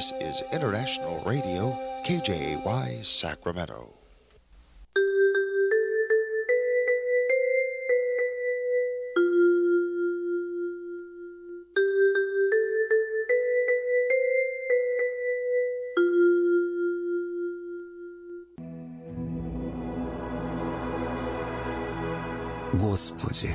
the world. This is International Radio, KJY Sacramento. Господи,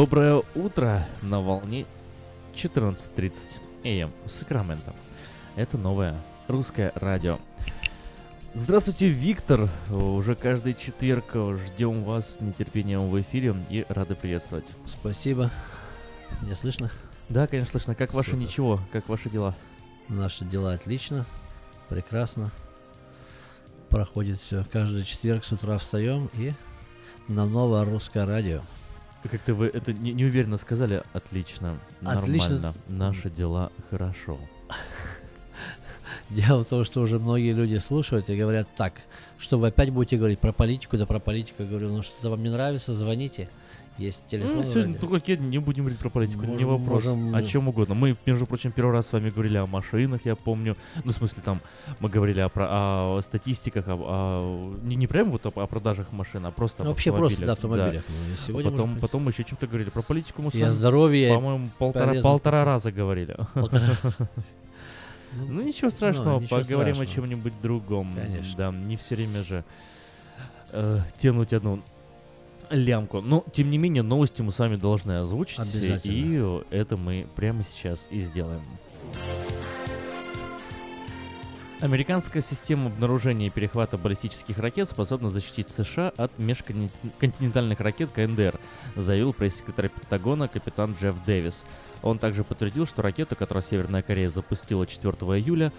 Доброе утро на волне 14.30 АМ Сакраменто. Это новое русское радио. Здравствуйте, Виктор. Уже каждый четверг ждем вас с нетерпением в эфире и рады приветствовать. Спасибо. Мне слышно? Да, конечно, слышно. Как ваше ничего? Как ваши дела? Наши дела отлично, прекрасно. Проходит все. Каждый четверг с утра встаем и на новое русское радио. Как-то вы это не, неуверенно сказали. Отлично. Отлично. Нормально. Наши дела хорошо. Дело в том, что уже многие люди слушают и говорят так, что вы опять будете говорить про политику, да про политику. Я говорю, ну что-то вам не нравится, звоните. Есть телефон. Ну, сегодня только не будем говорить про политику, можем, не вопрос. Можем... О чем угодно. Мы, между прочим, первый раз с вами говорили о машинах, я помню. Ну, в смысле, там мы говорили о, про, о статистиках, о, о, не, не прям вот о, о продажах машин, а просто ну, Вообще просто да, автомобилях. Да. Ну, сегодня потом, потом мы еще чем-то говорили про политику. Мы и о здоровье. По-моему, полтора, полтора раза говорили. Ну, ничего страшного, поговорим о чем-нибудь другом. Конечно. Да, не все время же э, тянуть одну лямку. Но, тем не менее, новости мы с вами должны озвучить. И это мы прямо сейчас и сделаем. Американская система обнаружения и перехвата баллистических ракет способна защитить США от межконтинентальных ракет КНДР, заявил пресс-секретарь Пентагона капитан Джефф Дэвис. Он также подтвердил, что ракету, которую Северная Корея запустила 4 июля,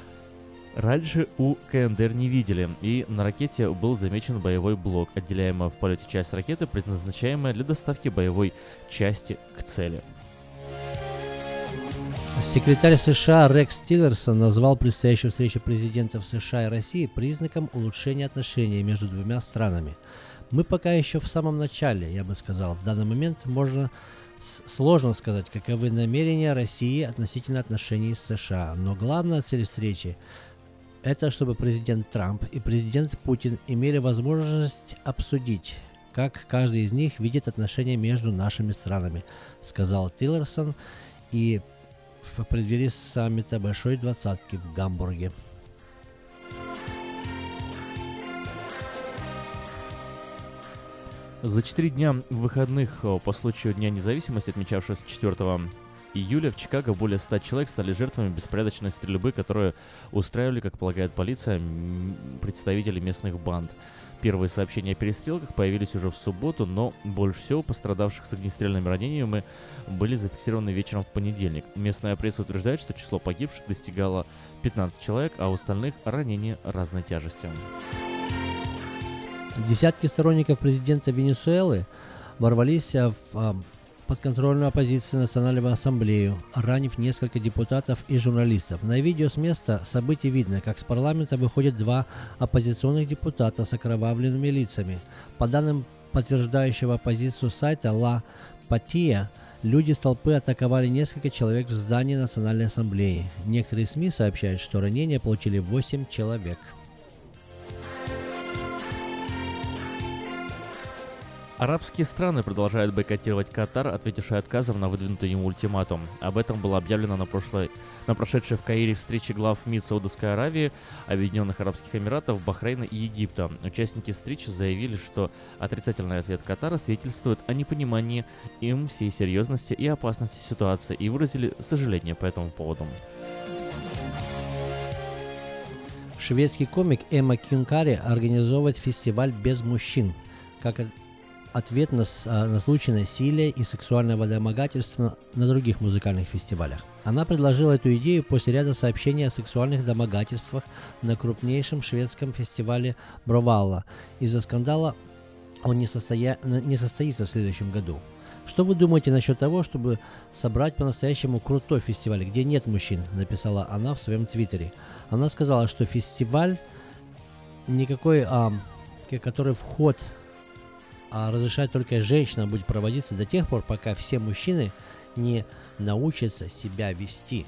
раньше у КНДР не видели, и на ракете был замечен боевой блок, отделяемая в полете часть ракеты, предназначаемая для доставки боевой части к цели. Секретарь США Рекс Тиллерсон назвал предстоящую встречу президентов США и России признаком улучшения отношений между двумя странами. Мы пока еще в самом начале, я бы сказал. В данный момент можно сложно сказать, каковы намерения России относительно отношений с США. Но главная цель встречи – это чтобы президент Трамп и президент Путин имели возможность обсудить, как каждый из них видит отношения между нашими странами, сказал Тиллерсон. И в преддверии саммита Большой Двадцатки в Гамбурге. За четыре дня выходных э, по случаю Дня независимости, отмечавшегося 4 июля, в Чикаго более 100 человек стали жертвами беспорядочной стрельбы, которую устраивали, как полагает полиция, представители местных банд. Первые сообщения о перестрелках появились уже в субботу, но больше всего пострадавших с огнестрельными ранениями были зафиксированы вечером в понедельник. Местная пресса утверждает, что число погибших достигало 15 человек, а у остальных ранения разной тяжести. Десятки сторонников президента Венесуэлы ворвались в а, подконтрольную оппозиции Национальную ассамблею, ранив несколько депутатов и журналистов. На видео с места событий видно, как с парламента выходят два оппозиционных депутата с окровавленными лицами. По данным подтверждающего позицию сайта Ла Патия, люди с толпы атаковали несколько человек в здании Национальной ассамблеи. Некоторые СМИ сообщают, что ранения получили 8 человек. Арабские страны продолжают бойкотировать Катар, ответивший отказом на выдвинутый ему ультиматум. Об этом было объявлено на, прошлой, на прошедшей в Каире встрече глав МИД Саудовской Аравии, Объединенных Арабских Эмиратов, Бахрейна и Египта. Участники встречи заявили, что отрицательный ответ Катара свидетельствует о непонимании им всей серьезности и опасности ситуации и выразили сожаление по этому поводу. Шведский комик Эмма Кюнкари организовывает фестиваль без мужчин. Как ответ на, а, на случай насилия и сексуального домогательства на других музыкальных фестивалях. Она предложила эту идею после ряда сообщений о сексуальных домогательствах на крупнейшем шведском фестивале Бровалла. Из-за скандала он не, состоя... не состоится в следующем году. Что вы думаете насчет того, чтобы собрать по-настоящему крутой фестиваль, где нет мужчин, написала она в своем твиттере. Она сказала, что фестиваль никакой, а, который вход а разрешать только женщинам будет проводиться до тех пор, пока все мужчины не научатся себя вести.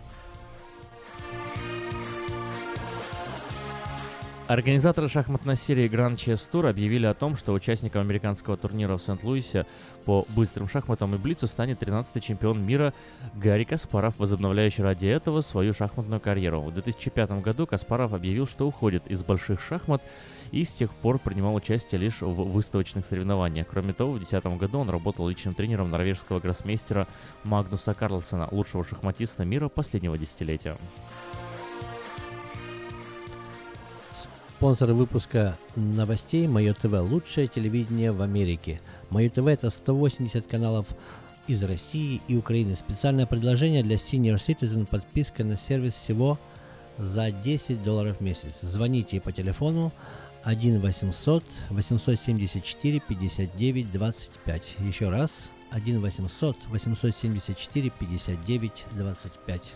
Организаторы шахматной серии Grand Chess Tour объявили о том, что участником американского турнира в Сент-Луисе по быстрым шахматам и блицу станет 13-й чемпион мира Гарри Каспаров, возобновляющий ради этого свою шахматную карьеру. В 2005 году Каспаров объявил, что уходит из больших шахмат и с тех пор принимал участие лишь в выставочных соревнованиях. Кроме того, в 2010 году он работал личным тренером норвежского гроссмейстера Магнуса Карлсона, лучшего шахматиста мира последнего десятилетия. Спонсор выпуска новостей Мое ТВ – лучшее телевидение в Америке. Мое ТВ – это 180 каналов из России и Украины. Специальное предложение для Senior Citizen – подписка на сервис всего за 10 долларов в месяц. Звоните по телефону 1 800 874 59 25. Еще раз. 1 800 874 59 25.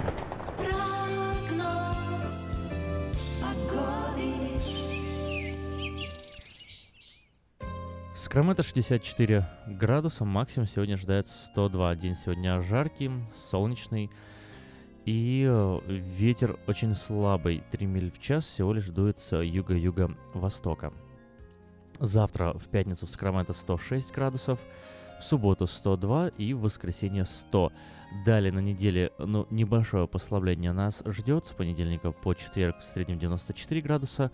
Сакраменто 64 градуса, максимум сегодня ожидается 102. День сегодня жаркий, солнечный. И э, ветер очень слабый, 3 миль в час, всего лишь дует с юга-юга-востока. Завтра в пятницу в Сакраменто 106 градусов, в субботу 102 и в воскресенье 100. Далее на неделе, ну, небольшое послабление нас ждет. С понедельника по четверг в среднем 94 градуса.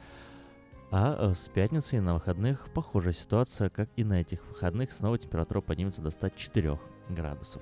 А э, с пятницы на выходных похожая ситуация, как и на этих выходных. Снова температура поднимется до 104 градусов.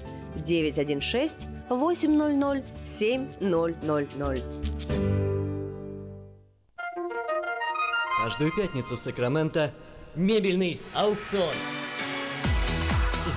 916 800 7000. Каждую пятницу в Сакраменто мебельный аукцион.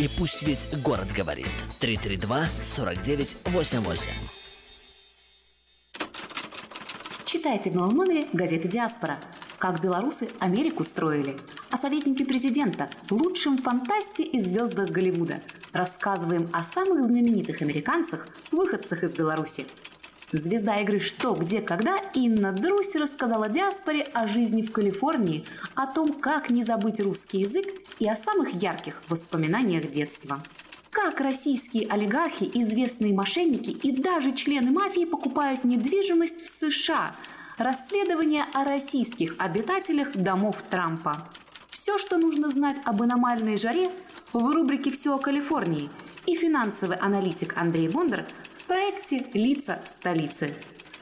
И пусть весь город говорит. 332-4988. Читайте в новом номере газеты «Диаспора». Как белорусы Америку строили. О советнике президента, лучшем фантасте и звездах Голливуда. Рассказываем о самых знаменитых американцах, выходцах из Беларуси. Звезда игры «Что, где, когда» Инна Друсь рассказала диаспоре о жизни в Калифорнии, о том, как не забыть русский язык и о самых ярких воспоминаниях детства. Как российские олигархи, известные мошенники и даже члены мафии покупают недвижимость в США. Расследование о российских обитателях домов Трампа. Все, что нужно знать об аномальной жаре в рубрике «Все о Калифорнии» и финансовый аналитик Андрей Бондар в проекте «Лица столицы».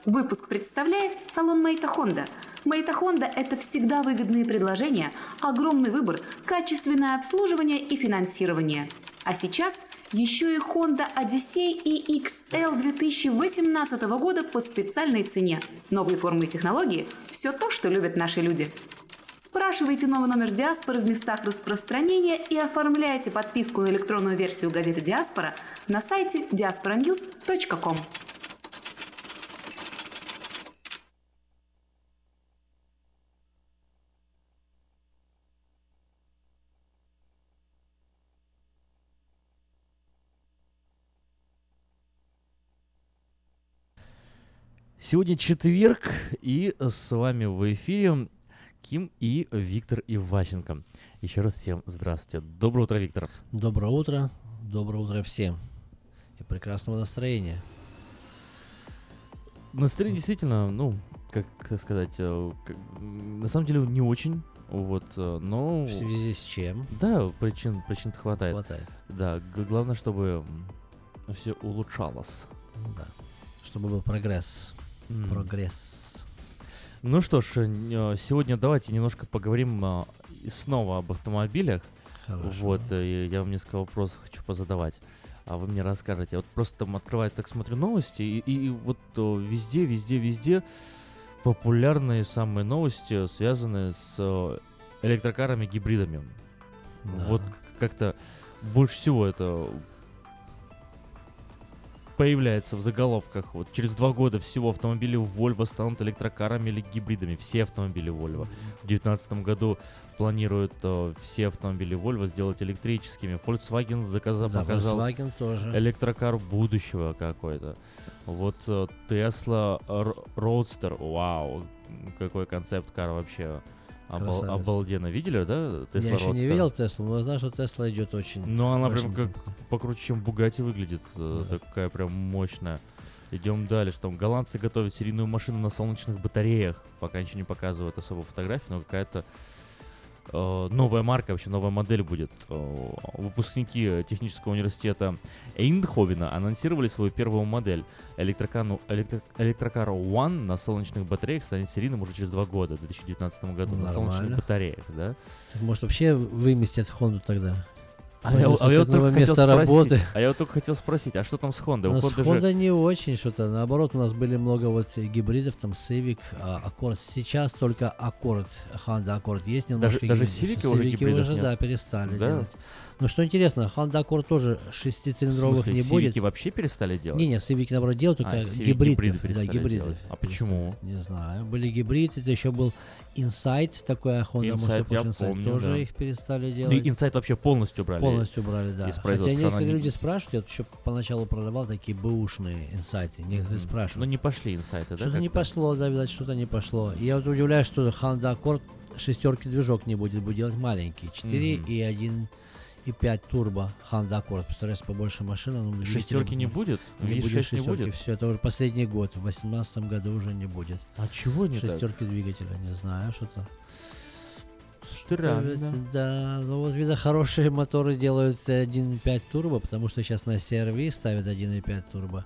Выпуск представляет салон Мейта Хонда. Мейта Хонда – это всегда выгодные предложения, огромный выбор, качественное обслуживание и финансирование. А сейчас Еще и Honda Odyssey и XL 2018 года по специальной цене. Новые формы и технологии – все то, что любят наши люди. Спрашивайте новый номер «Диаспоры» в местах распространения и оформляйте подписку на электронную версию газеты «Диаспора» на сайте diasporanews.com. Сегодня четверг, и с вами в эфире Ким и Виктор Иващенко. Еще раз всем здравствуйте. Доброе утро, Виктор. Доброе утро. Доброе утро всем. И прекрасного настроения. Настроение действительно, ну, как сказать, э, как- на самом деле не очень. Вот, э, но... В связи с чем? Да, причин, причин хватает. Хватает. Да, главное, чтобы все улучшалось. Да. Чтобы был прогресс. М. Прогресс. Ну что ж, э, сегодня давайте немножко поговорим э, снова об автомобилях. Хорошо. Вот, э, я вам несколько вопросов хочу позадавать. А вы мне расскажете. Вот просто там открываю, так смотрю новости, и, и- и вот везде, везде, везде популярные самые новости, связанные с электрокарами, гибридами. Да. Вот как-то больше всего это появляется в заголовках. Вот через два года всего автомобили Volvo станут электрокарами или гибридами. Все автомобили Volvo. В 2019 году планируют э, все автомобили Volvo сделать электрическими. Volkswagen заказал, Да, показал Volkswagen тоже. электрокар будущего какой-то. Вот э, Tesla Р- Roadster, вау, какой концепт-кар вообще. Обал- Красавец. обалденно. Видели, да? Tesla Я еще не видел Теслу, но знаю, что Тесла идет очень. Ну, она прям как покруче, чем Бугати выглядит. э, Такая прям мощная. Идем дальше. Там голландцы готовят серийную машину на солнечных батареях. Пока ничего не показывают особо фотографии, но какая-то новая марка, вообще новая модель будет. Э, выпускники технического университета Эйндховена анонсировали свою первую модель. Электрокану, электро- электрокар One на солнечных батареях станет серийным уже через два года, в 2019 году. На солнечных Нормально. батареях, да? Так может вообще выместят Хонду тогда? А я, а я вот с одного только хотел места спросить, работы. а я вот только хотел спросить, а что там с Honda? У У нас Honda же- не очень что-то. Наоборот, у нас были много вот гибридов, там Civic, а, Accord. Сейчас только Accord, Honda Accord есть немножко. даже гибридов. Civic уже Civic уже, да, перестали Да? делать. Но что интересно, Honda Accord тоже шестицилиндровых не будет. вообще перестали делать? Не, не, Civic наоборот делают, только А, гибриды да, гибриды. А почему? Не знаю. Были гибриды, это еще был Insight, такой Honda, может, Insight, помнишь, Insight, помню, тоже да. их перестали Ну, делать. и Insight вообще полностью брали. Полностью брали, да. Хотя некоторые не- люди спрашивают, я еще поначалу продавал такие бэушные инсайты. Некоторые Мгм. спрашивают. Ну, не пошли инсайты, да? Что-то не пошло, да, видать, что-то не пошло. И я вот удивляюсь, что Honda Accord шестерки движок не будет, будет делать маленький. 4 Мгм. и 1 и 5 турбо Honda Accord. Представляешь, побольше машина. Ну, Шестерки не будет? Не V6 будет не шестерки. будет? Все, это уже последний год. В 2018 году уже не будет. А чего не так? Шестерки двигателя, не знаю, что-то. Странно. Да, ну вот, видно, хорошие моторы делают 1.5 турбо, потому что сейчас на CRV ставят 1.5 турбо.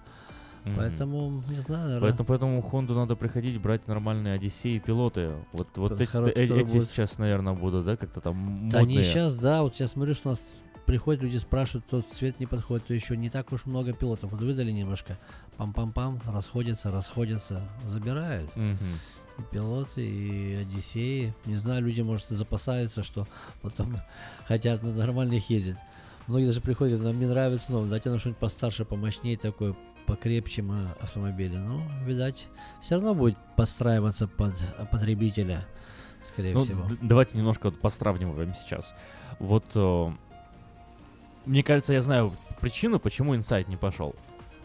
Мгм. Поэтому, не знаю, наверное, Поэтому, поэтому Honda надо приходить брать нормальные Одиссеи и пилоты. Вот, вот эти, э- эти будут- сейчас, наверное, будут, да, как-то там Да они модные. сейчас, да, вот я смотрю, что у нас приходят люди, спрашивают, тот цвет не подходит, то еще не так уж много пилотов. Вот выдали немножко, пам-пам-пам, расходятся, расходятся, забирают. Мгм. И пилоты, и Одиссеи. Не знаю, люди, может, запасаются, что вот там хотят на нормальных ездить. Многие даже приходят, нам не нравится, но дайте нам что-нибудь постарше, помощнее такое, покрепче автомобили. Ну, видать, все равно будет подстраиваться под потребителя, скорее Ну, всего. давайте немножко вот посравниваем сейчас. Вот э, мне кажется, я знаю причину, почему Insight не пошел.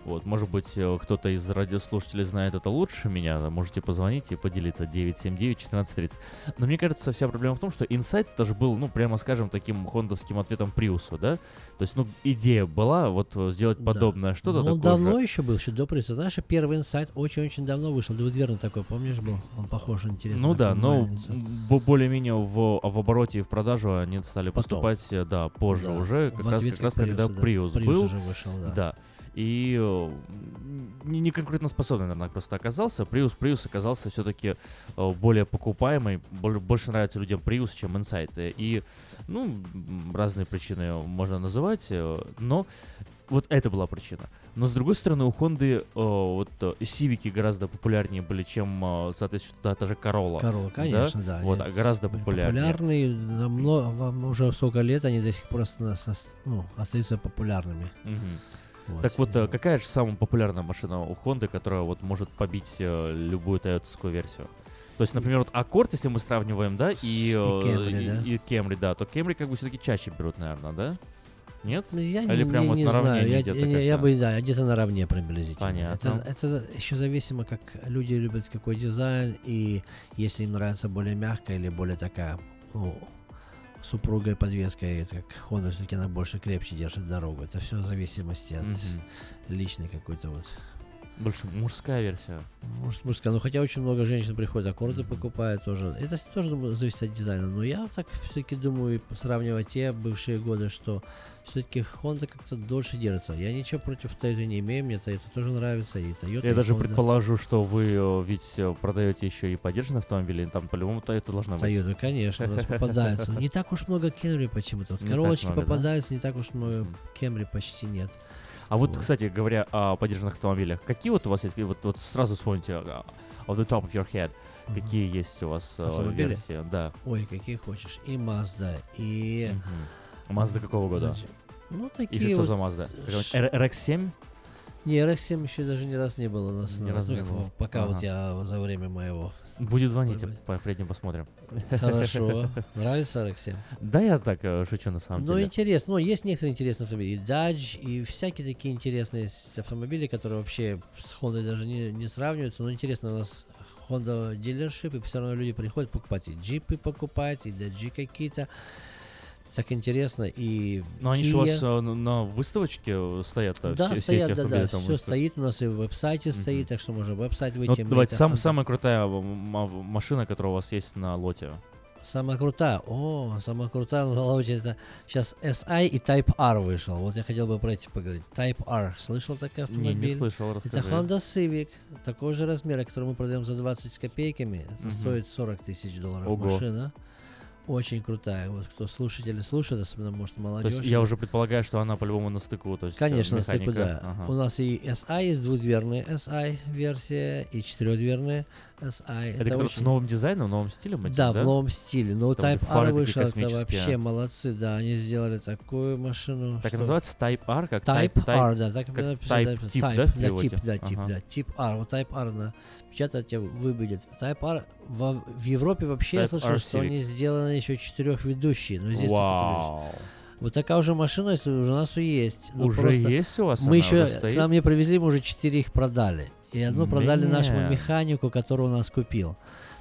Вот, может быть, э, кто-то из радиослушателей знает это лучше меня, можете позвонить и поделиться 979-1430. Но мне кажется, вся проблема в том, что Insight это же был, ну, прямо скажем, таким хондовским ответом Приусу, да? То есть, ну, идея была вот э, сделать подобное что-то Ну, он такое давно же. еще был, еще до Приуса. Знаешь, первый инсайт очень-очень давно вышел. Двудверный такой, помнишь, был? Он похож, интересно. Ну да, но более-менее в, в обороте и в продажу они стали Потом. поступать, э, да, позже Да, уже, в как раз, ответ как раз когда Prius, да. Prius был. уже вышел, да. да. И э, не, не конкурентоспособный, наверное, просто оказался. Prius, Prius оказался все-таки э, более покупаемый, более, больше нравится людям Prius, чем Insight. И, ну, разные причины можно называть, э, но вот это была причина. Но с другой стороны, у э, вот Civic гораздо популярнее были, чем, соответственно, та, же Corolla. Corolla, конечно, да, Вот, они а гораздо популярнее. Популярные, намного, уже сколько лет они до сих пор ну, остаются популярными. Мгм. Вот. Так вот, э, какая же самая популярная машина у Honda, которая вот может побить э, любую тойотовскую версию? То есть, например, вот Accord, если мы сравниваем, да, и, И э, Camry, и, да. и Camry, да, то Camry как бы все-таки чаще берут, наверное, да? Нет? Ну, Я Или не, прям не- вот не знаю, я, я- я как-то? бы, да, где-то наравне приблизительно. Понятно. Это, это еще зависимо, как люди любят какой дизайн, и если им нравится более мягкая или более такая, ну, с упругой подвеской, это как Honda, все-таки она больше крепче держит дорогу. Это все в зависимости от Мгм. личной какой-то вот Больше мужская версия. Может, мужская. Ну, хотя очень много женщин приходят, аккорды покупают тоже. Это тоже зависит от дизайна. Но я так все-таки думаю, сравнивая те бывшие годы, что все-таки Honda как-то дольше держится. Я ничего против Toyota не имею, мне Toyota тоже нравится, и Toyota, Я и даже Honda. предположу, что вы э, ведь э, продаете еще и поддержанные автомобили, там по-любому Toyota должна быть. Toyota, конечно, у нас попадается. Не так уж много Camry почему-то. Вот да? попадаются, не так уж много Camry почти нет. А вот, Вот. кстати, говоря о поддержанных автомобилях, какие вот у вас есть, вот, вот сразу вспомните, on the top of your head, какие есть у вас Автомобили? версии? Да. Ой, какие хочешь. И Mazda, и... Мгм. Mazda какого года? Значит, Ну, такие что вот... за Mazda? ш- Р- RX-7? Не, RX-7 еще даже ни раз не было у нас. Ни разу ну, не было. вот Пока вот Ага. я за время моего. Будет звонить, по предним посмотрим. Хорошо. Нравится RX-7? Да, я так э, шучу на самом Ну, деле. интересно. Ну, есть некоторые интересные автомобили. И Dodge, и всякие такие интересные автомобили, которые вообще с Honda даже не, не сравниваются. Но интересно, у нас Honda дилершип, и все равно люди приходят покупать и джипы покупать, и Dodge какие-то. Так интересно. И Но они же у вас Kia. э, на- выставочке э, стоят, э, Да, все, все стоят, эти да, да, все выставлены. стоит у нас и в веб-сайте стоит, так что можно в веб-сайт Ну, выйти. вот давайте, это сам, самая крутая м- машина, которая у вас есть на лоте. Самая крутая. О, самая крутая на лоте это сейчас SI и Type R вышел. Вот я хотел бы про эти поговорить. Type R. Слышал такой Не, автомобиль? не слышал, Это расскажи. Honda Civic такого же размера, который мы продаем за 20 с копейками. Это Мгм. стоит 40 тысяч долларов Ого. машина. Очень крутая. Вот кто слушатели слушает, особенно может То молодежь. есть я уже предполагаю, что она по-любому на стыку, то есть э, Конечно, на механика. стыку, да. Ага. У нас и SI есть двухдверная SI версия, и четырехдверная SI. Это, который с новым дизайном, новым стилем? этим, Да, в новом стиле. Но Там, где Type фары R такие вышел, это вообще молодцы, да, они сделали такую машину. Так что- называется Type R, как Type, Type, R, да, так как написано, Type, да, тип, type, да, в да, тип, да, тип, Ага. да, R, вот Type R на печатать тебя выбедет. Type R во- в Европе вообще я Type слышал, R что Civic. они сделаны еще четырехведущие, но здесь Вау. Вот такая уже машина если у нас есть. но Уже есть у вас Мы она? еще, к нам не привезли, мы уже четыре их продали. И одну продали нашему механику, который у нас купил.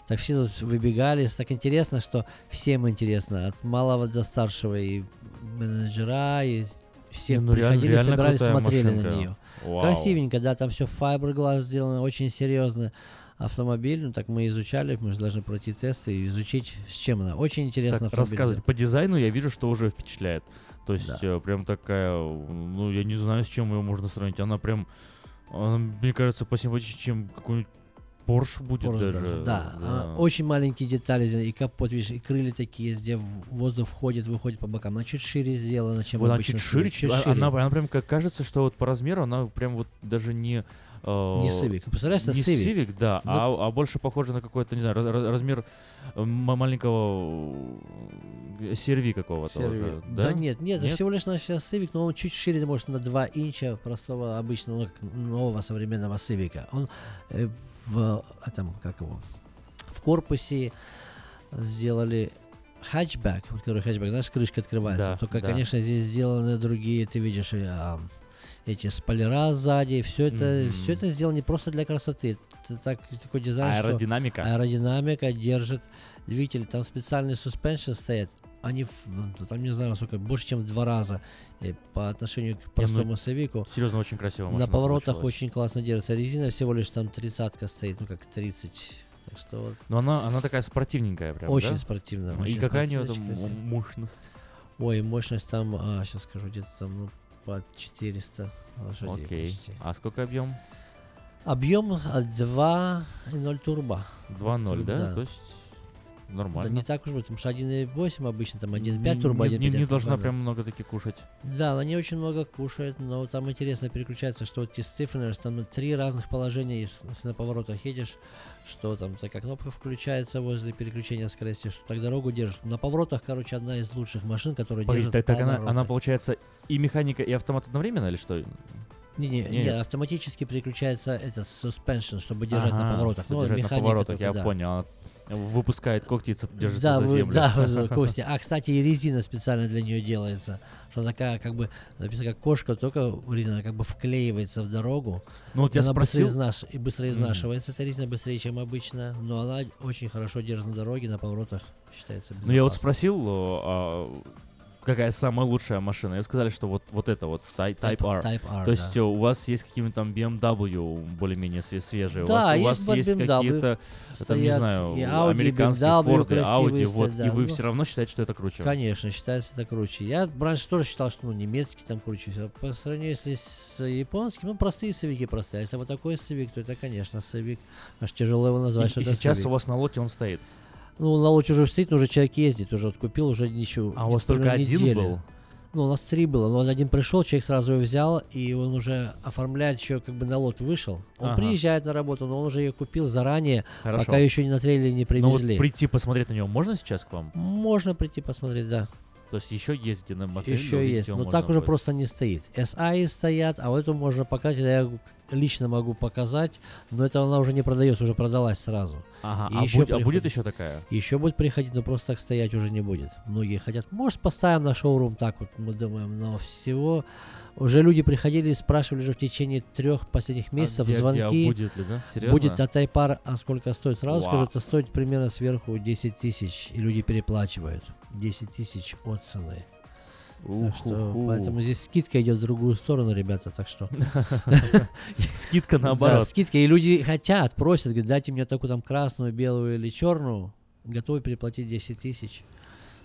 Так все тут выбегали. Так интересно, что всем интересно. От малого до старшего. И менеджера, и все ну, приходили, реально собирались, смотрели машинка. на нее. Вау. Красивенько, да, там все файберглаз сделано, очень серьезно. Автомобиль, ну так мы изучали, мы же должны пройти тесты и изучить, с чем она. Очень интересно. Так, рассказывать. По дизайну я вижу, что уже впечатляет. То есть Да. э, прям такая, ну я не знаю, с чем ее можно сравнить. Она прям, она, мне кажется, посимпатичнее, чем какой-нибудь Porsche будет Porsche даже. даже, Да, а, очень маленькие детали, и капот, видишь, и крылья такие, где воздух входит, выходит по бокам. Она чуть шире сделана, чем Вот она обычно. чуть шире, чуть чуть- а- шире. Она, она прям как кажется, что вот по размеру она прям вот даже не... э, Не Civic. Представляешь, это не Civic. Civic, да, Вот. а, а больше похоже на какой-то, не знаю, раз- раз- размер маленького э, CRV какого-то CR-V. уже, Да? да? нет, нет, это всего лишь на вся Civic, но он чуть шире, может, на 2 инча простого обычного, ну, как нового современного Civic. Он э, в этом, как его, в корпусе сделали хэтчбэк, вот который хэтчбэк, знаешь, крышка открывается. Да, Только, да. конечно, здесь сделаны другие, ты видишь, и, а, эти спойлера сзади, все это, Мгм. все это сделано не просто для красоты. Это так, такой дизайн, что Аэродинамика. аэродинамика держит двигатель, там специальные суспеншн стоят, они, ну, там не знаю сколько, больше, чем в два раза по отношению к простому ну, Севику. Серьезно, очень красиво На поворотах очень классно держится. Резина всего лишь там тридцатка стоит, ну как 30. Так что вот. Но она, она такая спортивненькая прям, Очень да? спортивная. И очень какая у нее там мощность? Ой, мощность там, а, сейчас скажу, где-то там, ну, под 400 лошадей Окей. почти. А сколько объем? Объем от 2,0 турбо. 2.0, да? Да. То есть Да нормально. не так уж будет, потому что 1.8 обычно, там Не- 1.5 турбо, не, 1.5 не, не это должна прям много таки кушать. Да, она не очень много кушает, но там интересно переключается, что вот эти stiffeners, там три разных положения, если на поворотах едешь, что там такая кнопка включается возле переключения скорости, что так дорогу держит. На поворотах, короче, одна из лучших машин, которая Погоди, держит так, так она, она получается и механика, и автомат одновременно или что? Не, не, Не, не, автоматически переключается это suspension, чтобы держать на Ага, поворотах. чтобы Ну, держать на механика поворотах, только, я да. понял. Выпускает когти и держится да, за землю. да, за кости. А, кстати, и резина специально для нее делается. Что такая, как бы, написано, как кошка, только резина как бы вклеивается в дорогу. Ну вот я она быстро, спросил- изнаш- и быстро изнашивается. Эта резина быстрее, чем обычно. Но она очень хорошо держит на дороге, на поворотах считается Ну я вот безопасной. спросил, а, какая самая лучшая машина. И сказали, что вот, вот это вот Type, Type R. Type R, То есть да. у вас есть какие-нибудь там BMW более-менее све- свежие. у Да, вас, у есть вас есть BMW какие-то, там, не знаю, и Audi, американские BMW Ford, Audi, вот, стоят, да. и вы Ну, все равно считаете, что это круче. Конечно, считается это круче. Я раньше тоже считал, что ну, немецкий там круче. По сравнению если с японским, ну простые сывики простые. А если вот такой сывик, то это, конечно, сывик. Аж тяжело его назвать, И, что и сейчас сывик. у вас на лоте он стоит. Ну, на лоте уже стоит, но уже человек ездит, уже вот купил, уже ничего. А у вас только один неделя. был? Ну, у нас три было, но один пришел, человек сразу его взял, и он уже оформляет еще как бы на лот вышел. Он Ага. приезжает на работу, но он уже ее купил заранее, Хорошо. пока еще не на трейлере не Ну вот привезли. прийти посмотреть на него можно сейчас к вам? Можно прийти посмотреть, да. То есть еще ездите на мотель? Еще есть, но так уже будет? просто не стоит. SI стоят, а вот эту можно показать, я лично могу показать, но это она уже не продается, уже продалась сразу. Ага, И а, еще будь- а будет приходит- еще такая? Еще будет приходить, но просто так стоять уже не будет. Многие хотят, может поставим на шоурум так вот, мы думаем, но всего уже люди приходили и спрашивали уже в течение трех последних месяцев где- где, а звонки. будет ли, да? Серьезно? Будет от Тайпар, а сколько стоит? Сразу Вау. скажу, это стоит примерно сверху 10 тысяч, и люди переплачивают. 10 тысяч от цены. Так что, поэтому здесь скидка идет в другую сторону, ребята, так что... Скидка Да, наоборот. скидка, и люди хотят, просят, говорят, дайте мне такую там красную, белую или черную, готовы переплатить 10 тысяч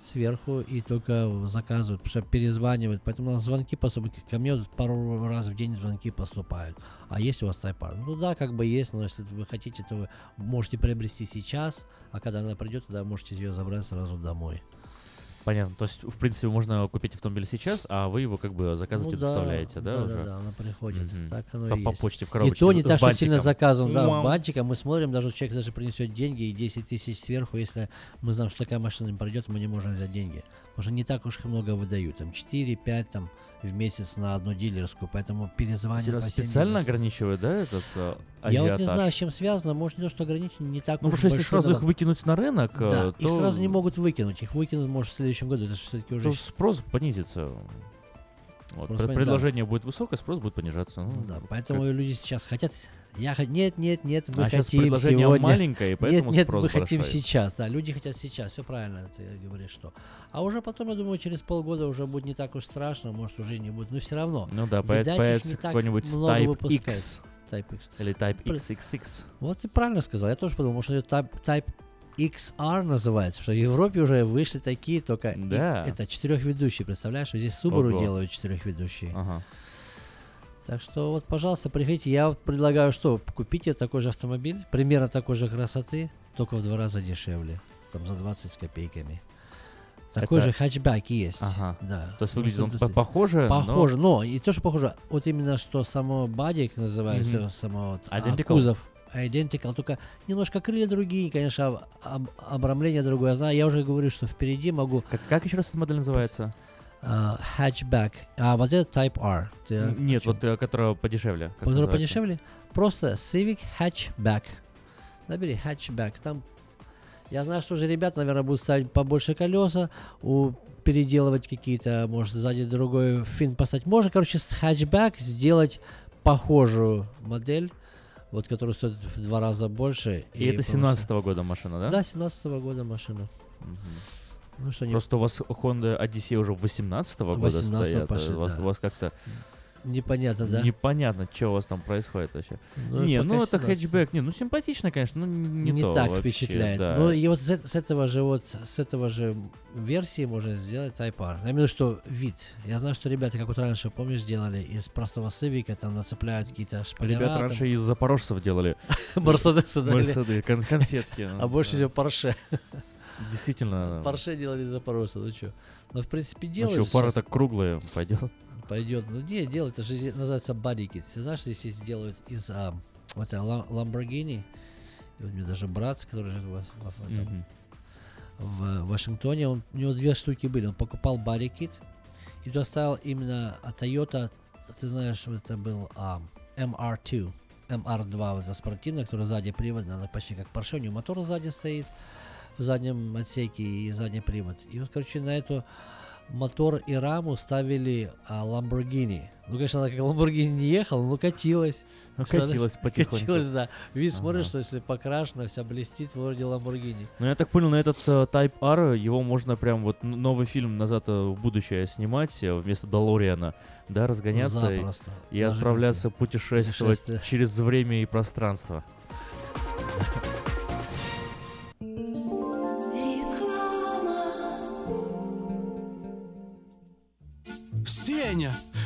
сверху и только заказывают, потому что перезванивают. Поэтому у нас звонки поступают. Ко мне пару раз в день звонки поступают. А есть у вас тайпар? Ну да, как бы есть, но если вы хотите, то вы можете приобрести сейчас, а когда она придет, тогда можете ее забрать сразу домой. Понятно. То есть, в принципе, можно купить автомобиль сейчас, а вы его как бы заказываете, Ну да, доставляете, да? да, уже? да, да, она приходит. Мгм. Так оно по, и по есть. почте в И коробочке. то с- не так, что сильно заказываем, да, Вау. бантиком. Мы смотрим, даже человек даже принесет деньги и 10 тысяч сверху, если мы знаем, что такая машина не пройдет, мы не можем взять деньги. Что не так уж и много выдают, там 4-5 там в месяц на одну дилерскую, поэтому перезванивать. По специально дилерским. ограничивают, да, этот э, Я вот не знаю, с чем связано, может не то, что ограничено, не так Ну, уж потому что если сразу их народ. выкинуть на рынок, э, Да, их то- сразу не могут выкинуть, их выкинут, может, в следующем году, это все-таки уже... то спрос понизится. Вот, понизится. Предложение будет высокое, спрос будет понижаться. Ну, Да, как- поэтому люди сейчас хотят. Я хот- нет, нет, нет, мы А хотим предложение сегодня. маленькое, и поэтому нет, нет, спрос мы хотим сейчас. Да, люди хотят сейчас. Все правильно, ты говоришь, что. А уже потом, я думаю, через полгода уже будет не так уж страшно, может уже не будет. Но все равно. Ну да, появится какой-нибудь Type выпускают. X. Type X. Или Type XXX. Вот ты правильно сказал. Я тоже подумал, что это Type, Type XR называется, что в Европе уже вышли такие, только Да. это четырехведущие, представляешь? Здесь Subaru Ого. делают четырехведущие. Ага. Так что вот, пожалуйста, приходите. Я вот предлагаю, что купите такой же автомобиль, примерно такой же красоты, только в два раза дешевле, там за 20 с копейками. Такой Это- же хэтчбэк есть. Ага. Да. То есть выглядит он 120. по- похоже, но- Похоже, но... и то, что похоже, вот именно что само бадик называется, Мгм. само вот, а, кузов. Identical, только немножко крылья другие, конечно, об- об- обрамление другое. Я знаю, я уже говорю, что впереди могу... Как, как еще раз эта модель называется? а, hatchback. А вот это Type R. Ты Нет, вот э, которая подешевле. называется? подешевле? Просто Civic Hatchback. Набери Hatchback. Там, я знаю, что уже ребята, наверное, будут ставить побольше колеса, у, переделывать какие-то, может, сзади другой фин поставить. Можно, короче, с Hatchback сделать похожую модель, вот, которая стоит в два раза больше. И это получится- 17 года машина, да? Да, 17 года машина. Мгм. Ну что, не- Просто у вас Honda Odyssey уже 18 года 18-го стоят. пошли, у, вас, да. вас как-то Непонятно, да? Непонятно, что у вас там происходит вообще. Ну, не, ну это 17. хэтчбэк, не, ну симпатично, конечно, но не, не то так вообще, впечатляет. да. Ну и вот с, с этого же вот с этого же версии можно сделать R. Я имею в виду, что вид. Я знаю, что ребята, как вот раньше, помнишь, делали из простого сывика, там нацепляют какие-то шпалера. Ребята там, раньше из запорожцев делали. Мерседесы, да, Мерседы, кон- конфетки. А больше всего Порше. Действительно. Порше делали из запорожца, ну что. Ну, в принципе, Ну делают. что, пара так круглая пойдет. Пойдет. Ну, не, делают, это же называется kit. Ты знаешь, здесь делают из а, вот это Ла- Lamborghini. И вот у меня даже брат, который живет в, в- в Мгм. в Вашингтоне, он, у него две штуки были. Он покупал kit, и туда ставил именно а, Toyota, ты знаешь, это был а, MR2, MR2, вот эта спортивная, которая сзади привод, она почти как Porsche, у него мотор сзади стоит, в заднем отсеке и задний привод. И вот, короче, на эту мотор и раму ставили а, Lamborghini. Ну, конечно, она как Lamborghini не ехала, но катилась. Ну, катилась потихоньку. Катилась, да. Вид Ага. смотришь, что если покрашена, вся блестит, вроде Lamborghini. Ну, я так понял, на этот э, Type R его можно прям вот новый фильм «Назад э, в будущее» снимать э, вместо Долориана, да, разгоняться и- Запросто. и, Даже отправляться путешествовать через время и пространство. Сеня,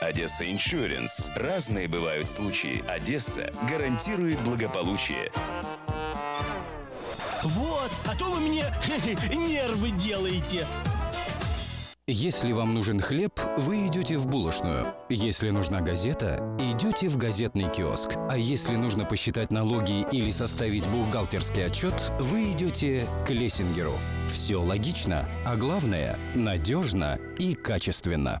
«Одесса Иншуренс». Разные бывают случаи. «Одесса» гарантирует благополучие. Вот, а то вы мне нервы делаете. Если вам нужен хлеб, вы идете в булочную. Если нужна газета, идете в газетный киоск. А если нужно посчитать налоги или составить бухгалтерский отчет, вы идете к Лессингеру. Все логично, а главное – надежно и качественно.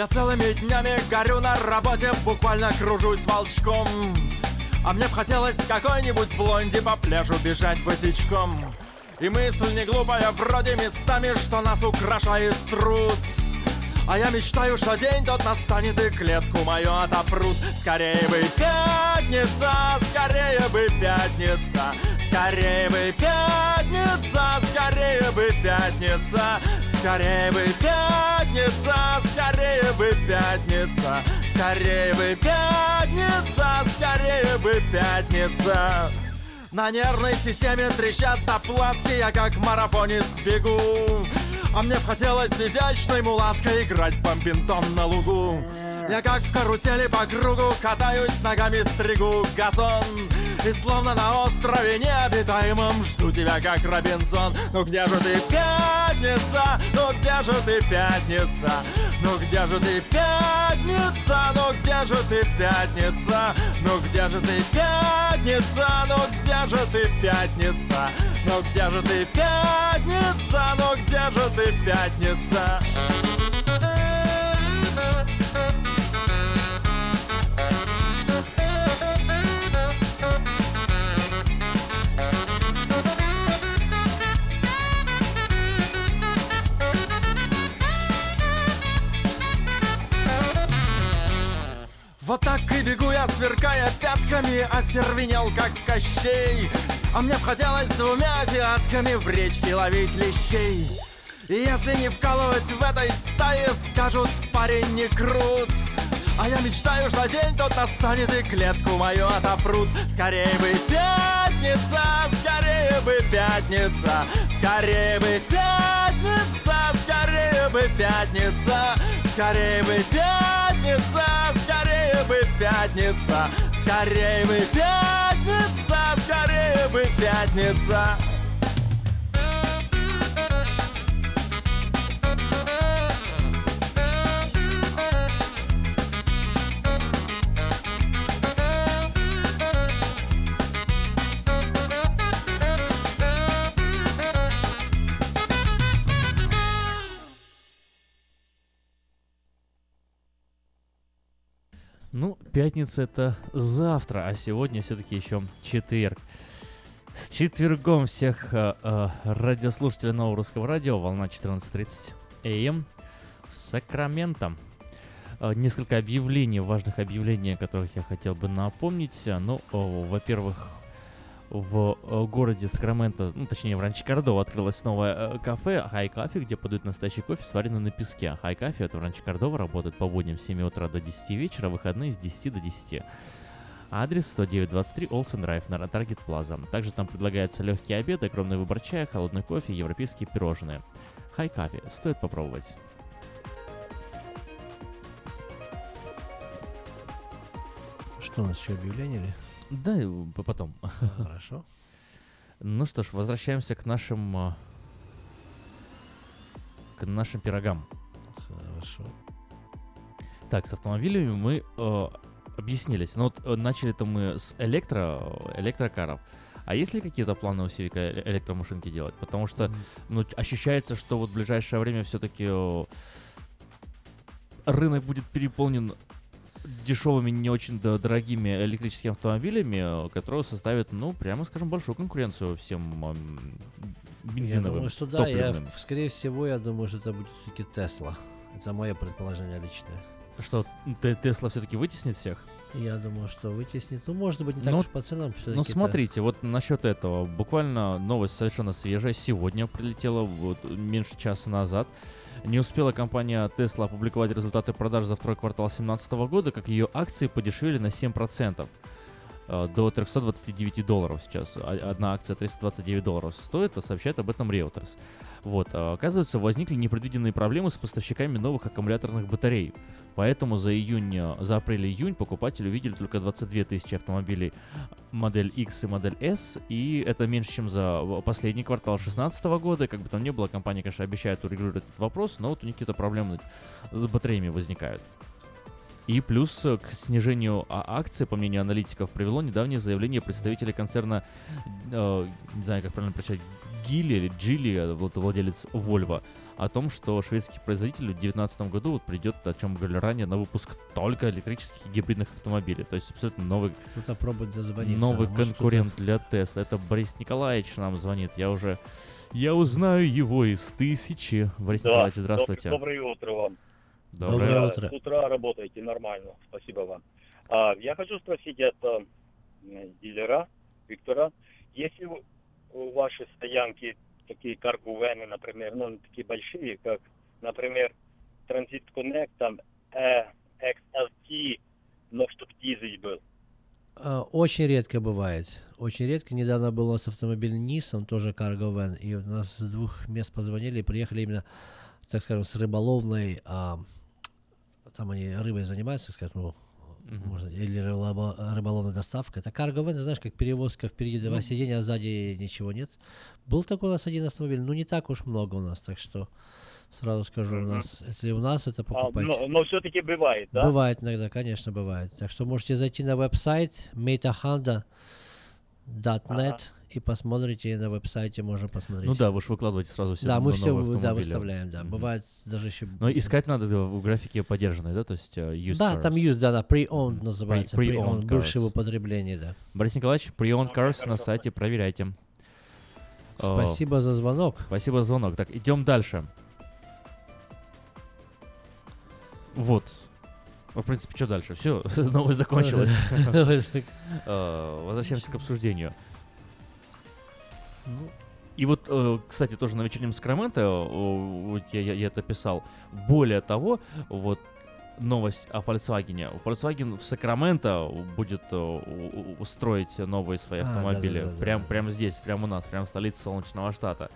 Я целыми днями горю на работе, буквально кружусь волчком А мне б хотелось какой-нибудь блонди по пляжу бежать босичком И мысль не глупая, вроде местами, что нас украшает труд. А я мечтаю, что день тот настанет и клетку мою отопрут. Скорее бы пятница, скорее бы пятница. Скорее бы пятница, скорее бы пятница. Скорее бы пятница, скорее бы пятница. Скорее бы пятница, скорее бы пятница. На нервной системе трещат заплатки Я как марафонец бегу А мне хотелось изящной мулаткой Играть в бомбинтон на лугу я как в карусели по кругу Катаюсь ногами, стригу газон И словно на острове необитаемом Жду тебя, как Робинзон Ну где же ты, пятница? Ну где же ты, пятница? Ну где же ты, пятница? Ну где же ты, пятница? Ну где же ты, пятница? Ну где же ты, пятница? Ну где же ты, пятница? Ну где же ты, пятница? Вот так и бегу я, сверкая пятками, остервенел, как Кощей. А мне б хотелось двумя азиатками в речке ловить лещей. И если не вкалывать в этой стае, скажут, парень не крут. А я мечтаю, что день тот настанет и клетку мою отопрут. Скорее бы пятница, скорее бы пятница, скорее бы пятница, скорее бы пятница, скорее бы пятница, бы пятница, скорее бы пятница, скорее бы пятница. Ну, пятница это завтра, а сегодня все-таки еще четверг. С четвергом всех э, э, радиослушателей нового русского радио, волна 14.30 АМ в Сакраменто. Э, несколько объявлений, важных объявлений, о которых я хотел бы напомнить. Ну, во-первых, в э, городе Сакраменто, ну, точнее, в Ранче Кордова открылось новое э, кафе Хай Кафе, где подают настоящий кофе, сваренный на песке. Хай Кафе, это в Ранче Кордова, работает по будням с 7 утра до 10 вечера, выходные с 10 до 10. Адрес 10923 Олсен Драйв на Таргет Плаза. Также там предлагается легкий обед, огромный выбор чая, холодный кофе, европейские пирожные. Хай Кафе, стоит попробовать. Что у нас еще объявление или? Да, потом. Хорошо. Ну что ж, возвращаемся к нашим... а, К нашим пирогам. Хорошо. Так, с автомобилями мы э, объяснились. Ну вот э, начали-то мы с электро, электрокаров. А есть ли какие-то планы у Сивика э- электромашинки делать? Потому что Мгм. ну, ощущается, что вот в ближайшее время все-таки рынок будет переполнен дешевыми, не очень дорогими электрическими автомобилями, которые составят, ну, прямо скажем, большую конкуренцию всем эм, Я бензиновым, думаю, что да, я, скорее всего, я думаю, что это будет все-таки Тесла. Это мое предположение личное. Что, Тесла все-таки вытеснит всех? Я думаю, что вытеснит. Ну, может быть, не так Ну, уж по ценам. Ну это- смотрите, вот насчет этого, буквально новость совершенно свежая, сегодня прилетела, вот меньше часа назад. Не успела компания Tesla опубликовать результаты продаж за второй квартал 2017 года, как ее акции подешевели на 7%. Э, До 329 долларов сейчас. А- Одна акция 329 долларов стоит, а сообщает об этом Reuters. Вот, а, оказывается, возникли непредвиденные проблемы с поставщиками новых аккумуляторных батарей. Поэтому за июнь, э, за апрель-июнь покупатели увидели только 22 тысячи автомобилей модель X и модель S, и это меньше, чем за в- последний квартал 2016 года. Как бы там ни было, компания, конечно, обещает урегулировать этот вопрос, но вот у них какие-то проблемы с батареями возникают. И плюс э, к снижению а- акций, по мнению аналитиков, привело недавнее заявление представителя концерна, э, не знаю, как правильно прочитать, Гилли или Джили, вот владелец Volvo, о том, что шведский производитель в 2019 году вот придет, о чем мы говорили ранее, на выпуск только электрических и гибридных автомобилей. То есть абсолютно новый, Кто-то пробует дозвониться. новый а может, конкурент для Тесла. Это Борис Николаевич нам звонит. Я уже я узнаю его из тысячи. Борис Да, Николаевич, здравствуйте. доб- Доброе утро вам. Доброе Да, утро. С утра работаете нормально. Спасибо вам. А, я хочу спросить это м, дилера Виктора. Если у- у вашей стоянки такие каргувены, например, ну, такие большие, как, например, Transit Connect, там, э, XLT, но чтоб дизель был. А, Очень редко бывает. Очень редко. Недавно был у нас автомобиль Nissan, тоже Cargo Van, и у нас с двух мест позвонили и приехали именно, так скажем, с рыболовной, а, там они рыбой занимаются, скажем, ну, можно, или рыболовная доставка. Это Cargo Van, знаешь, как перевозка впереди два Ну. сиденья, а сзади ничего нет. Был такой у нас один автомобиль, ну не так уж много у нас, так что сразу скажу, у нас, если у нас это А, покупать... но но все-таки бывает, да? Бывает иногда, конечно, бывает. Так что можете зайти на веб-сайт metahonda.net и посмотрите на веб-сайте, можно посмотреть. Ну да, вы же выкладываете сразу все Да, мы все да, выставляем, да. Бывает даже еще... Но искать надо в графике поддержанной, да, то есть э, used Да, cars. там used, да, да, pre-owned называется. Pre- Pre-owned, pre-owned бывшее в употреблении, да. Борис Николаевич, Pre-owned Cars на сайте, проверяйте. Э, Спасибо за звонок. Спасибо за звонок. Так, идем дальше. Вот. В принципе, что дальше? Все, новость закончилась. Э, Возвращаемся к обсуждению. Ну. И вот, э, кстати, тоже на вечернем Сакраменто, я, я- я это писал, более того, вот новость о Volkswagen. Volkswagen в Сакраменто будет э, устроить новые свои А, автомобили. да-да-да-да. Прям, прям здесь, прямо у нас, прям в столице солнечного штата.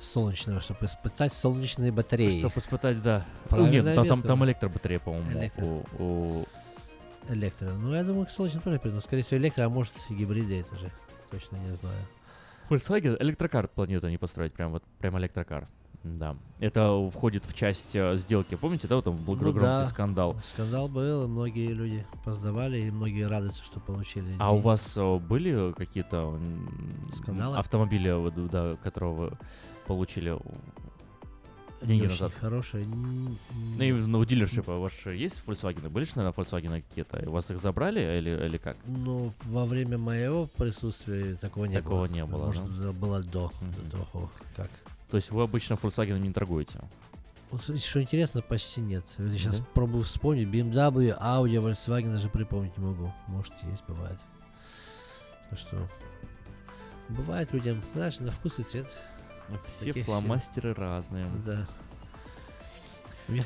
Солнечного, чтобы испытать солнечные батареи. Чтобы испытать, да. Ну, Правильное нет, там, там, место. там электробатарея, по-моему. Электро. у- у- Электро. Ну, я думаю, к солнечным тоже придут. Скорее всего, электро, а может гибриды, это же точно не знаю. Volkswagen электрокар планируют они построить, прям вот, прям электрокар. Да. Это входит в часть э, сделки. Помните, да, вот там был Ну громкий да, скандал. Скандал был, и многие люди поздавали, и многие радуются, что получили. А у деньги. вас э, были какие-то Скандалы? автомобили, да, которые вы получили у- деньги очень назад? хорошие. М, Ну, и ну, у дилершипа ваш есть Volkswagen? Были же, наверное, Volkswagen какие-то? У вас их забрали или, или как? Ну, во время моего присутствия такого не Такого было. не было, Может, да? было до, до того, как. То есть вы обычно Volkswagen не торгуете? Вот, что интересно, почти нет. Я сейчас Да? пробую вспомнить. BMW, Audi, Volkswagen даже припомнить не могу. Может, есть, бывает. Так что... Бывает людям, знаешь, на вкус и цвет. Все Таких фломастеры разные. Да.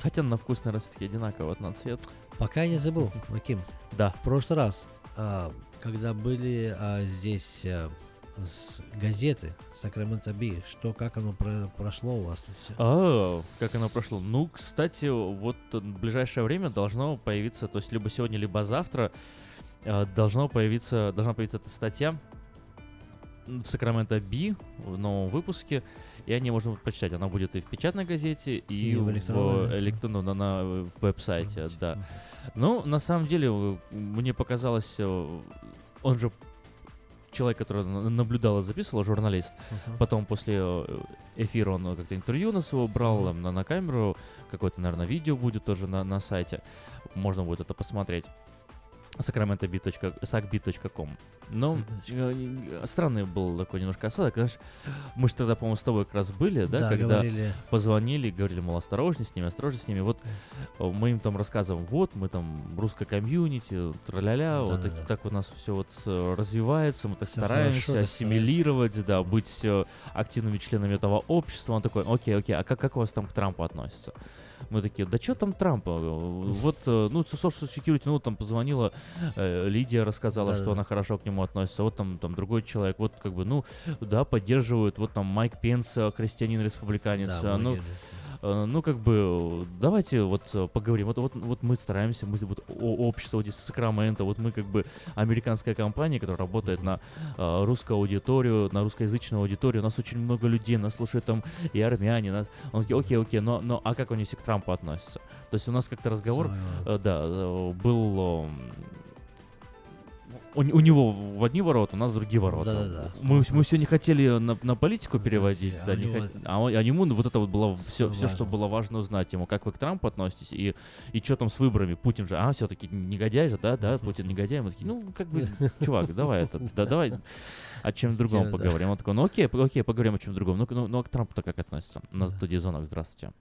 Хотя на вкус, наверное, все-таки одинаково, на цвет. Пока я не забыл, Маким. Да. В прошлый раз, а, когда были а, здесь а, с газеты Сакраменто Би, что, как оно про- прошло у вас тут все? А, как оно прошло? Ну, кстати, вот в ближайшее время должно появиться, то есть либо сегодня, либо завтра э, должно появиться, должна появиться эта статья в Сакраменто Би в новом выпуске, и они можно будет прочитать. Она будет и в печатной газете, и, И в в электронной, да. электронном, на, на в веб-сайте, да. Ну, на самом деле, э, мне показалось, э, он же человек, который на- наблюдал и записывал, журналист. Мгм. Потом после э, эфира он как-то интервью на своего брал там, на, на камеру, какое-то, наверное, видео будет тоже на, на сайте. Можно будет это посмотреть. sacramento.com Но э, странный был такой немножко осадок. Знаешь, мы же тогда, по-моему, с тобой как раз были, да, Да, когда говорили. позвонили, говорили, мол, осторожней с ними, осторожней с ними. Вот э, мы им там рассказываем, вот, мы там русская комьюнити, тра-ля-ля, вот Да-да-да. так, так у нас все вот э, развивается, мы так Всё стараемся хорошо, ассимилировать, да, быть э, активными членами этого общества. Он такой, окей, окей, а как, как у вас там к Трампу относятся? Мы такие, да что там Трампа? Вот, э, ну, social security, ну, там позвонила э, Лидия, рассказала, что Да-да-да. она хорошо к нему относится. Вот там, там другой человек, вот как бы, ну, да, поддерживают. Вот там Майк Пенс, э, христианин-республиканец. Да, а, ну, э, ну, как бы, давайте вот э, поговорим. Вот, вот, вот мы стараемся, мы вот общество вот здесь Сакраменто, вот мы как бы американская компания, которая работает на э, русскую аудиторию, на русскоязычную аудиторию. У нас очень много людей, нас слушают там и армяне. Нас... Он такие, окей, окей, но, но а как они все к Трампу относятся? То есть у нас как-то разговор, э, да, э, был... э, у, у него в одни ворота, у нас другие ворота. Да-да-да. Мы, мы все не хотели на, на политику переводить, А да, у не хот- а, он- а ему вот это вот было все, Всё все, что было важно узнать ему, как вы к Трампу относитесь и и что там с выборами, Путин же, а все-таки негодяй же, да, да, Путин негодяй, мы такие, ну как бы, чувак, давай это, да, давай о чем другом Да. поговорим. Он такой, ну окей, окей, поговорим о чем другом. Ну, ну, ну а к Трампу-то как относится? У нас студии Зонок, здравствуйте.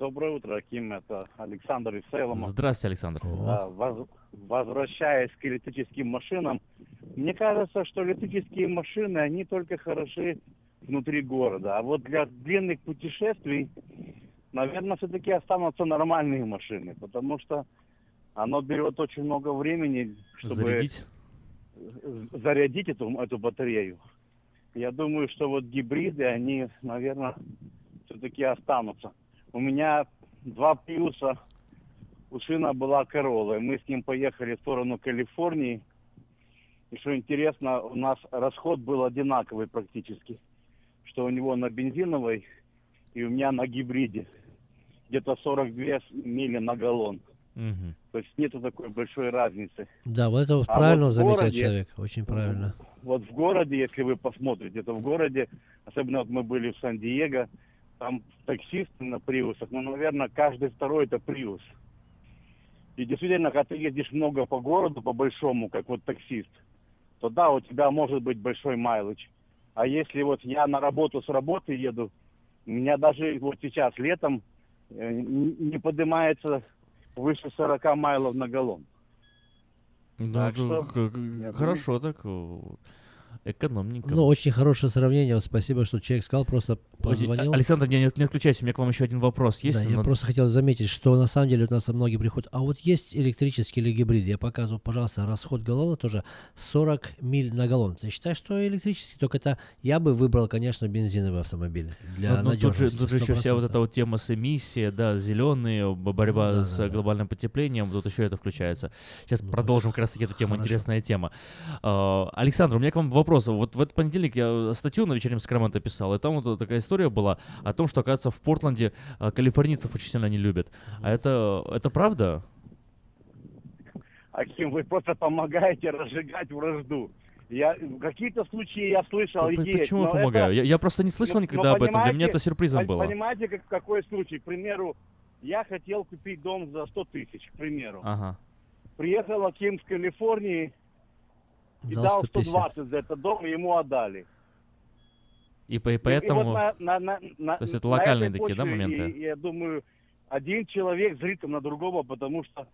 Доброе утро, Аким. Это Александр из Сейлома. Здравствуйте, Александр. Да, воз- возвращаясь к электрическим машинам, мне кажется, что электрические машины, они только хороши внутри города. А вот для длинных путешествий, наверное, все-таки останутся нормальные машины, потому что оно берет очень много времени, чтобы Зарядить? зарядить эту, эту батарею. Я думаю, что вот гибриды, они, наверное, все-таки останутся. У меня два плюса. У сына была Королла, и мы с ним поехали в сторону Калифорнии. И что интересно, у нас расход был одинаковый практически. Что у него на бензиновой и у меня на гибриде. Где-то 42 мили на галлон. Мгм. То есть нету такой большой разницы. Да, вот это А правильно вот заметил городе- человек, очень правильно. Вот в городе, если вы посмотрите, то в городе, особенно вот мы были в Сан-Диего, там таксисты на приусах, ну, наверное, каждый второй это приус. И действительно, когда ты ездишь много по городу, по большому, как вот таксист, то да, у тебя может быть большой майлыч. А если вот я на работу с работы еду, у меня даже вот сейчас летом э, не поднимается выше 40 майлов на галлон. Ну, Так ну, что, хорошо так, экономненько. Ну, очень хорошее сравнение. Спасибо, что человек сказал, просто позвонил. Александр, не, не отключайся, у меня к вам еще один вопрос есть. Да, я но- просто хотел заметить, что на самом деле у нас многие приходят, а вот есть электрический или гибрид, я показываю, пожалуйста, расход галлона тоже 40 миль на галлон. Ты считаешь, что электрический? Только это я бы выбрал, конечно, бензиновый автомобиль для Ну, ну, тут, же, надежности. тут же еще вся вот 100%. эта вот тема с эмиссией, да, зеленые, борьба Да, с да, да. глобальным потеплением, тут еще это включается. Сейчас продолжим как раз таки эту тему, Хорошо. интересная тема. А, Александр, у меня к вам вопрос. Вот в этот понедельник я статью на вечернем Сакраменто писал, и там вот такая история была о том, что, оказывается, в Портленде а, калифорнийцев очень сильно не любят. А это, это правда? Аким, вы просто помогаете разжигать вражду. Я, какие-то случаи я слышал, П- и есть, Почему но я помогаю? это- Я, я просто не слышал Ну, никогда ну, об этом. Для меня это сюрпризом было. Понимаете, как, какой случай? К примеру, я хотел купить дом за 100 тысяч, к примеру. Ага. Приехал Аким с Калифорнии и Дал дал 150. 120 за этот дом, и ему отдали. И, по- и И- и поэтому... вот на- на- на- То есть это локальные такие, да, моменты? и- я думаю, один человек зрит на другого, потому что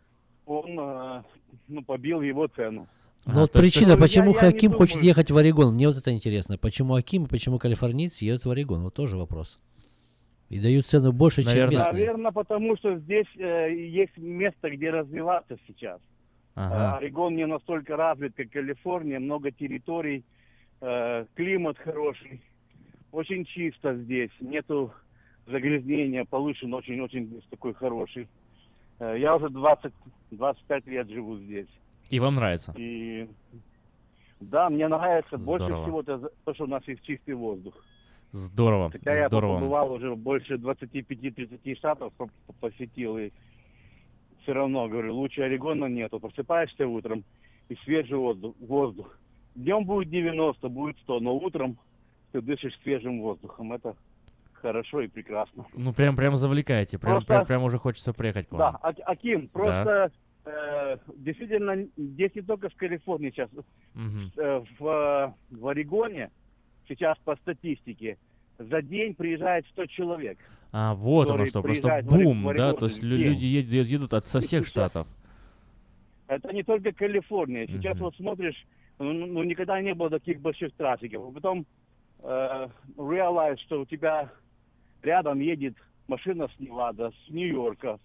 он э, ну, побил его цену. Ну вот то есть- причина, Ну, я- почему я Хаким хочет думаю. ехать в Орегон, мне вот это интересно. Почему Аким и почему калифорнийцы едут в Орегон? Вот тоже вопрос. И дают цену больше, чем местные. Наверное, потому что здесь э, есть место, где развиваться сейчас. Ага. Э, Орегон не настолько развит, как Калифорния, много территорий, э, климат хороший, очень чисто здесь, нету загрязнения, полышен очень-очень такой хороший. Э, я уже 20, 25 лет живу здесь. И вам нравится? И да, мне нравится больше Здорово. всего это за- то, что у нас есть чистый воздух. Здорово, Хотя я здорово. побывал уже больше 25-30 штатов, по- по- посетил, и все равно, говорю, лучше Орегона нету. Просыпаешься утром, и свежий воздух. воздух. Днем будет 90, будет 100, но утром ты дышишь свежим воздухом. Это хорошо и прекрасно. Ну, прям, прям завлекаете. Прям, Просто- прям, прям уже хочется приехать к Да, вам. А- Аким, просто э, действительно, здесь не только в Калифорнии сейчас, Мгм. э, в, в Орегоне сейчас по статистике за день приезжает 100 человек. А, вот оно что, просто бум, да, то есть люди едут, едут от со всех штатов. Это не только Калифорния. Сейчас вот смотришь, ну, ну, никогда не было таких больших трафиков. А потом э, realize, что у тебя рядом едет машина с Невада, с Нью-Йорка,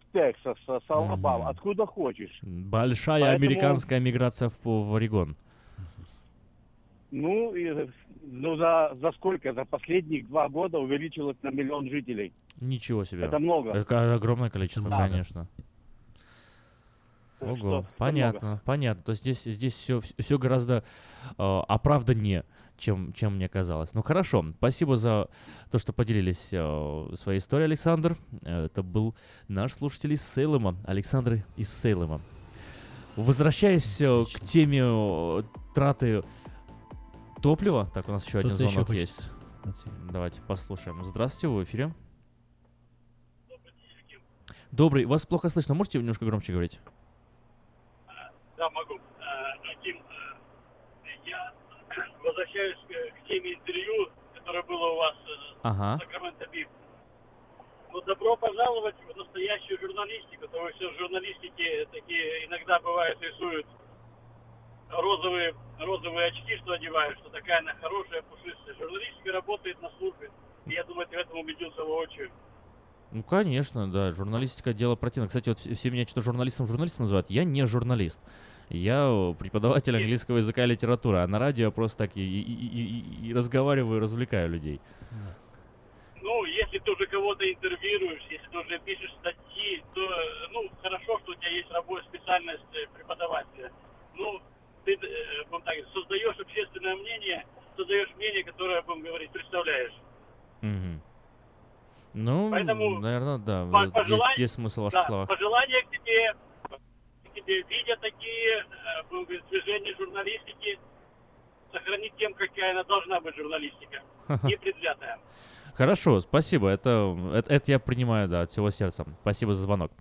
с Тексаса, с Алабама, откуда хочешь. Большая Поэтому- американская миграция в, в Орегон. Ну, и, ну за, за сколько? За последние два года увеличилось на миллион жителей. Ничего себе. Это много. Это огромное количество, Да. конечно. Ого, что понятно, понятно. То есть здесь, здесь все, все гораздо э, оправданнее, чем, чем мне казалось. Ну хорошо, спасибо за то, что поделились э, своей историей, Александр. Это был наш слушатель из Сейлема, Александр из Сейлема. Возвращаясь э, к теме э, траты топлива, так, у нас еще один звонок есть. Давайте послушаем. Здравствуйте, вы в эфире. Добрый, вас плохо слышно, можете немножко громче говорить? Да, могу. Э, Аким, э, я возвращаюсь к, теме интервью, которое было у вас э, Ага. Сакраменто Бит. Ну, добро пожаловать в настоящую журналистику. То вы все журналистики такие иногда бывает рисуют розовые, розовые очки, что одевают, что такая она хорошая, пушистая. Журналистика работает на службе. И я думаю, ты в этом убедился воочию. Ну, конечно, да, журналистика дело противно. Кстати, вот все меня что-то журналистом-журналистом называют. Я не журналист. Я преподаватель английского языка и литературы, а на радио просто так и, и- и- и- разговариваю, развлекаю людей. Ну, если ты уже кого-то интервьюируешь, если ты уже пишешь статьи, то, э, ну, хорошо, что у тебя есть рабочая специальность э, преподавателя. Ну, ты, э, так, создаешь общественное мнение, создаешь мнение, которое, будем говорить, представляешь. Мгм. Ну, Поэтому наверное, да, По- вот пожелай- есть, есть смысл в ваших да, словах. Пожелания к тебе, к тебе, видя такие, э, будем говорить, движения журналистики, сохранить тем, какая она должна быть журналистика, не предвзятая. Хорошо, спасибо. Это, это, это я принимаю, да, от всего сердца. Спасибо за звонок.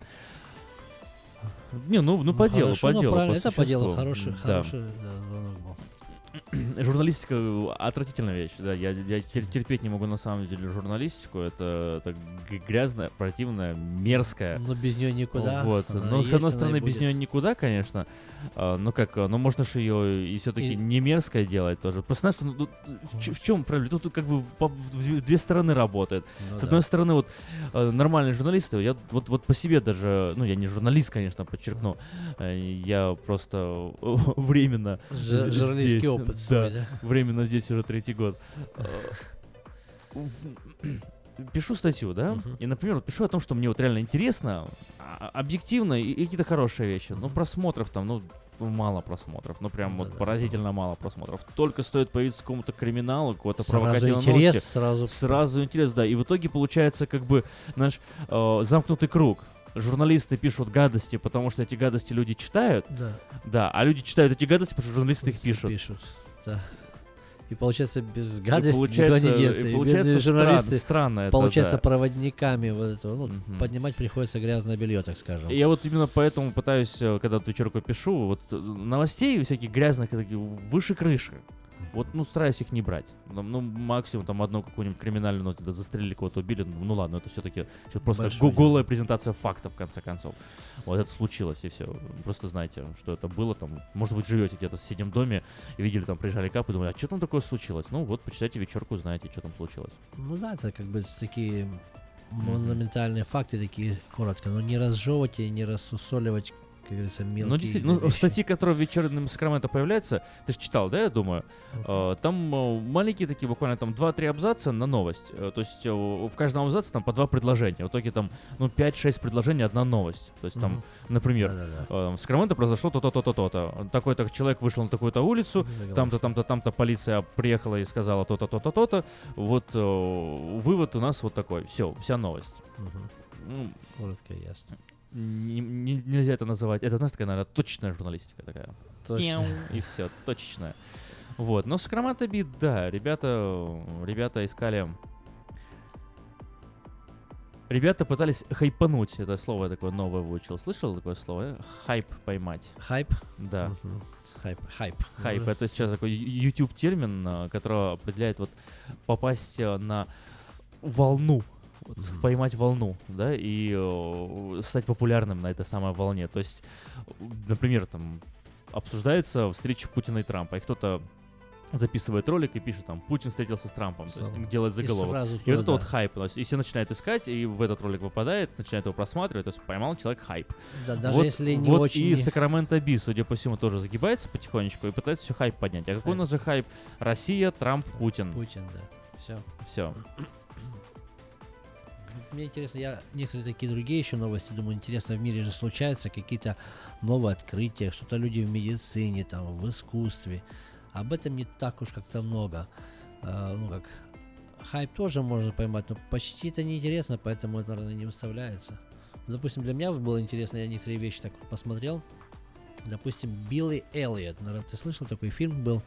Не, ну, ну, по делу, по ну, делу. по это по делу, хороший, Да. хороший да, звонок был. Журналистика э, отвратительная вещь, да, я, я тер- терпеть не могу на самом деле журналистику, это, это грязная, противная, мерзкая. Но без нее никуда. Вот, Она ну, с одной стороны, без нее никуда, конечно, а, ну как, а, ну можно же ее и все-таки И- не мерзкое делать тоже. Просто знаешь, ну, тут в, ч- в чем проблема? Тут, тут как бы по- в две- стороны работает. Ну с да. одной стороны, вот э, нормальные журналисты, я вот, вот по себе даже, ну я не журналист, конечно, подчеркну, э, я просто временно з- журналистский здесь, опыт свой, да? временно здесь уже третий год. Э, Пишу статью, да, и, например, вот пишу о том, что мне вот реально интересно, а- объективно и, и какие-то хорошие вещи. Ну, просмотров там, ну, мало просмотров, ну прям вот поразительно мало просмотров. Только стоит появиться какому-то криминалу, какого-то Сразу провокативного интерес, новости, сразу- сразу интерес, да. И в итоге получается как бы наш э, замкнутый круг. Журналисты пишут гадости, потому что эти гадости люди читают. Да. Да, а люди читают эти гадости, потому что журналисты их пишут. Пишут, да. И получается без И гадости получается- никуда не деться. и И получается журналисты странно это, получается да. проводниками вот этого. Ну, поднимать приходится грязное белье, так скажем. Я вот именно поэтому пытаюсь, э, когда вот вечерку пишу, вот э, новостей всяких грязных выше крыши. Вот, ну, стараюсь их не брать. Ну, максимум там одну какую-нибудь криминальную ноту, да, застрелили кого-то, убили. Ну, ну ладно, это все-таки просто дело. голая презентация фактов, в конце концов. Вот это случилось, и все. Просто знаете, что это было там. Может быть, живете где-то в соседнем доме и видели, там приезжали капы, думали, а что там такое случилось? Ну, вот, почитайте вечерку, узнаете, что там случилось. Ну да, это как бы такие монументальные факты, такие коротко. Но не разжевывать и не рассусоливать, как говорится, мелкие Ну, действительно, ну, вещи. статьи, которые в вечернем Сакраменто появляются, ты же читал, да, я думаю? Э, Там э, маленькие такие, буквально там 2-3 абзаца на новость. Э, То есть в каждом абзаце там по два предложения. В итоге там, ну, 5-6 предложений, одна новость. То есть там, Мгм. например, Да-да-да. в Сакраменто произошло то-то, то-то, то-то. Такой-то человек вышел на такую-то улицу, Заголовок. там-то, там-то, там-то полиция приехала и сказала то-то, то-то, то-то. Вот вывод у нас вот такой. Все, вся новость. Ну, Коротко и ясно. Не- не- нельзя это называть. Это, знаешь, такая, наверное, точечная журналистика такая. Точно. И все, точечная. Вот. Но Сакраменто бит, да, ребята, ребята искали... Ребята пытались хайпануть, это слово такое новое выучил. Слышал такое слово? э? Хайп поймать. Хайп? Да. Хайп. Хайп. Хайп. Это сейчас такой YouTube термин, а, который определяет вот попасть а, на волну, вот, с- поймать волну, да, и э, стать популярным на этой самой волне. То есть, например, там обсуждается встреча Путина и Трампа, и кто-то записывает ролик и пишет там Путин встретился с Трампом, то есть делает И заголовок. сразу И, туда, вот это вот да. хайп, то есть, и все начинают искать, и в этот ролик попадает, начинает его просматривать, то есть поймал человек хайп. Да, даже вот, если не вот очень и Сакраменто Би, судя по всему, тоже загибается потихонечку и пытается все хайп поднять. А какой у нас же хайп? Россия, Трамп, Путин. Путин, да. Все. Все. Мне интересно, я некоторые такие другие еще новости думаю, интересно, в мире же случаются какие-то новые открытия, что-то люди в медицине, там, в искусстве. Об этом не так уж как-то много. А, ну как, хайп тоже можно поймать, но почти это неинтересно, поэтому это, наверное, не выставляется. Допустим, для меня было интересно, я некоторые вещи так посмотрел. допустим, Билли Эллиот. Наверное, ты слышал, такой фильм был?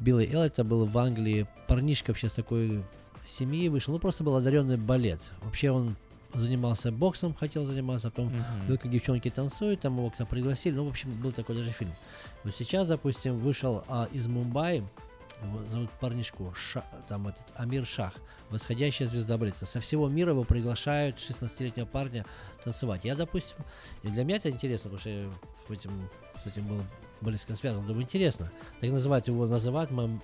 Билли Эллиот это был в Англии парнишка вообще с такой семьи вышел. Ну, просто был одаренный балет. Вообще он занимался боксом, хотел заниматься, потом Мгм. видел, как девчонки танцуют, там его к пригласили. Ну, в общем, был такой даже фильм. Но сейчас, допустим, вышел а, из Мумбаи, зовут парнишку, Ша- там этот Амир Шах, восходящая звезда балета. Со всего мира его приглашают 16-летнего парня танцевать. Я, допустим, и для меня это интересно, потому что я этим, с этим был близко связан. Думаю, интересно. Так называют его, называют мам-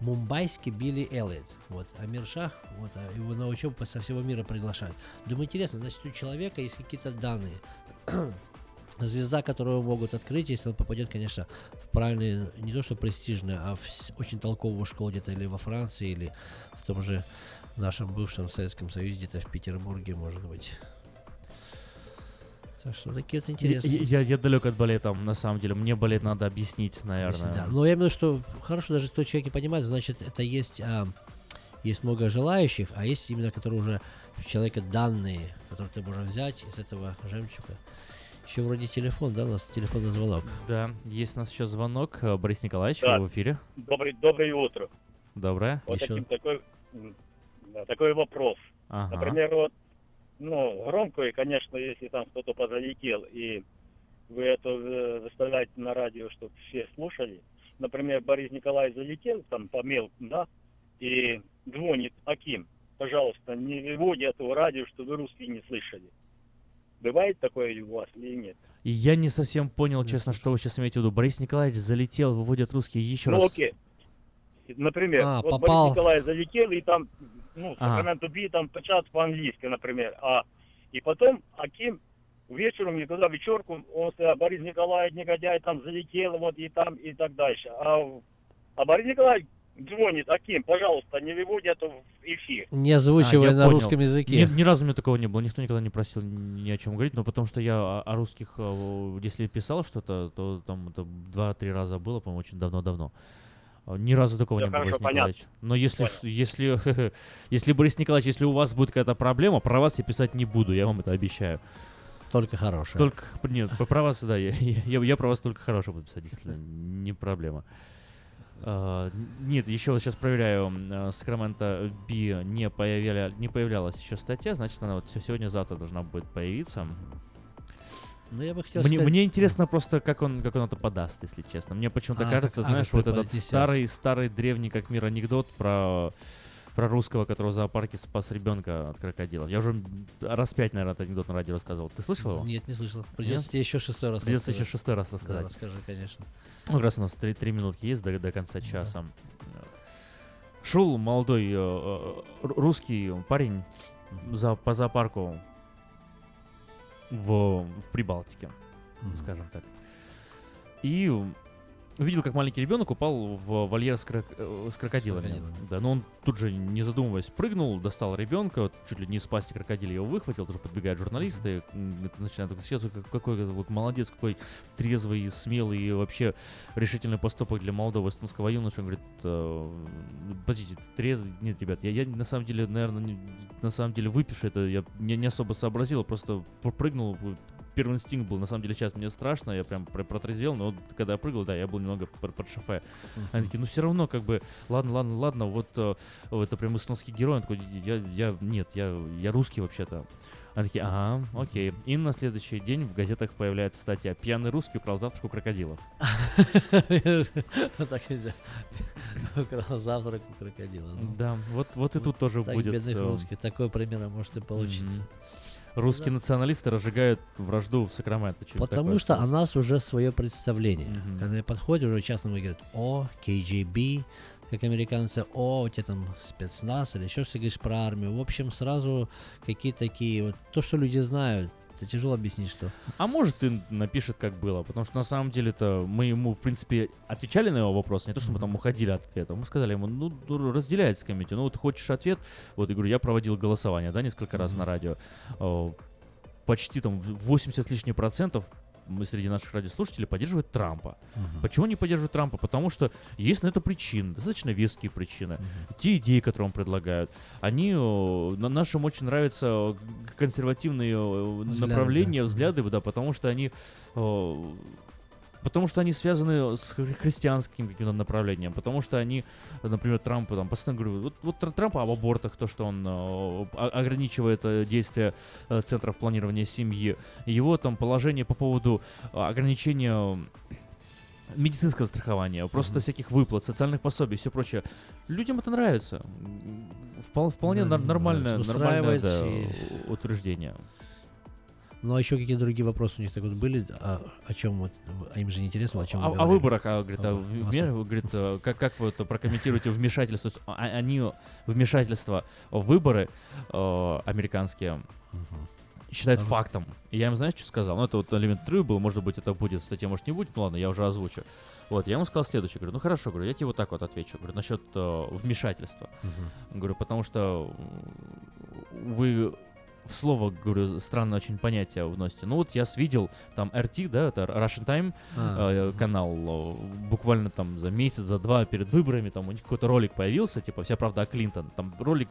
мумбайский Билли Эллиот. Вот, Амир Шах, вот, а его на учебу со всего мира приглашают. Думаю, интересно, значит, у человека есть какие-то данные. Звезда, которую могут открыть, если он попадет, конечно, в правильные, не то что престижные, а в очень толковую школу где-то или во Франции, или в том же нашем бывшем Советском Союзе, где-то в Петербурге, может быть. Так что такие вот Я, интересные. я, я далек от балета, на самом деле. Мне балет надо объяснить, наверное. Да, но я имею в виду, что хорошо, даже кто человек не понимает, значит, это есть, а, есть много желающих, а есть именно, которые уже у человека данные, которые ты можешь взять из этого жемчуга. Еще вроде телефон, да, у нас телефонный звонок. Да, есть у нас еще звонок. Борис Николаевич, Да. вы в эфире. Добрый, доброе утро. Доброе. Вот таким такой, да, такой вопрос. Ага. Например, вот, ну, громко, и, конечно, если там кто-то позалетел, и вы это заставляете на радио, чтобы все слушали. Например, Борис Николаевич залетел там по мелкому, да, и звонит Аким. Пожалуйста, не выводи этого радио, что вы русские не слышали. Бывает такое у вас или нет? И я не совсем понял, честно, что вы сейчас имеете в виду. Борис Николаевич залетел, выводят русские еще ну, раз. окей. Например, А, вот попал. Борис Николаевич залетел, и там, ну, Ага. Сакраменто Би там печатают по-английски, например. А, и потом Аким вечером, не туда вечерку, он сказал, Борис Николаевич, негодяй, там залетел, вот и там, и так дальше. А, а Борис Николаевич звонит, Аким, пожалуйста, не выводи это в эфир. Не озвучивая А, на понял. русском языке. Ни, ни разу у меня такого не было, никто никогда не просил ни о чем говорить, но потому что я о, о русских, э, если писал что-то, то там это два-три раза было, по-моему, очень давно-давно. А, Ни разу такого Всё не было, Борис Николаевич. понятно. Но если, Понял. если, если, Борис Николаевич, если у вас будет какая-то проблема, про вас я писать не буду, я вам это обещаю. Только хорошее. Только, нет, про- про вас, да, я, я, я про вас только хорошее буду писать, если не проблема. А, н- нет, еще вот сейчас проверяю, м, Сакраменто Би не, появля, не появлялась еще статья, значит, она вот сегодня-завтра должна будет появиться. Ну, я бы хотел Мне, сказать- мне интересно просто, как он, как он это подаст, если честно. Мне почему-то А, кажется, как- а, знаешь, вот этот старый, старый, древний, как мир анекдот про, про русского, который в зоопарке спас ребенка от крокодилов. Я уже раз пять, наверное, этот анекдот на радио рассказывал. Ты слышал его? Нет, не слышал. Придется тебе еще шестой раз Придется еще рассказать. шестой раз Да, рассказать. расскажи, конечно. Ну, раз у нас три, три минутки есть до, до конца часа. Шел молодой э, э, ру- русский парень за, по зоопарку в, в Прибалтике, скажем так. И увидел, как маленький ребенок упал в вольер с, крок- э, с крокодилами. Да, но он тут же, не задумываясь, прыгнул, достал ребенка, чуть ли не из пасти крокодила его выхватил, тоже подбегают журналисты, это начинают так, сейчас как- какой вот молодец, какой трезвый, смелый и вообще решительный поступок для молодого эстонского юноши. Он говорит, э, подождите, трезвый? Нет, ребят, я, я на самом деле, наверное, не- на самом деле выпивший, это я не, не особо сообразил, просто прыгнул, первый инстинкт был, на самом деле сейчас мне страшно, я прям про- протрезвел, но вот когда я прыгал, да, я был немного под, шофе. Они такие, ну все равно, как бы, ладно, ладно, ладно, вот э, это прям эстонский герой, он такой, я, я, нет, я, я русский вообще-то. Они такие, ага, окей. И на следующий день в газетах появляется статья «Пьяный русский украл завтрак у крокодилов». Так. Украл завтрак у крокодила. ну. Да, вот, и тут тоже Так, будет... бедных э, русских. Такой пример может и получиться. Русские националисты разжигают вражду в Сакраменто. Потому такое что о нас уже свое представление. Когда подходят, уже часто говорят, о, KGB, как американцы, о, у тебя там спецназ или еще что говоришь про армию. В общем, сразу какие-то такие, вот то, что люди знают, это тяжело объяснить, что. А может и напишет, как было, потому что на самом деле-то мы ему, в принципе, отвечали на его вопрос, не то, что мы там уходили от ответа, мы сказали ему, ну, разделяется комитет, ну, вот хочешь ответ, вот, я говорю, я проводил голосование, да, несколько раз на радио, О, почти там 80 с лишним процентов среди наших радиослушателей поддерживают Трампа. Мгм. Почему они поддерживают Трампа? Потому что есть на это причины, достаточно веские причины. Те идеи, которые он предлагают, они на нашим очень нравятся консервативные Взгляды, направления, да. взгляды, да, потому что они потому что они связаны с хри- христианским каким-то направлением, потому что они, например, Трампа, там, постоянно говорю, вот, вот Тр- Трампа об абортах, то, что он э, ограничивает э, действия э, центров планирования семьи, его там положение по поводу ограничения медицинского страхования, просто всяких выплат, социальных пособий и все прочее. Людям это нравится. Впол- вполне нар- нормальное, нормальное да, утверждение. Ну а еще какие другие вопросы у них так вот были? А, о чем вот? А им же не интересно, о чем вы о выборах, а, говорит, а, О, в- вме- говорит, э, как, как вы это прокомментируете вмешательство, то есть, а- они вмешательство в выборы э, американские считают Потому что- фактом. И я им, знаешь, что сказал? Ну, это вот элемент интервью был, может быть, это будет, статья может не будет, ну ладно, я уже озвучу. Вот, я ему сказал следующее, говорю, ну хорошо, говорю, я тебе вот так вот отвечу, говорю, насчет э, вмешательства. Говорю, потому что вы в слово, говорю, странное очень понятие вносите. Ну вот я видел там RT, да, это Russian Time А, э, канал, э, буквально там за месяц, за два перед выборами, там у них какой-то ролик появился, типа «Вся правда о Клинтон». Там ролик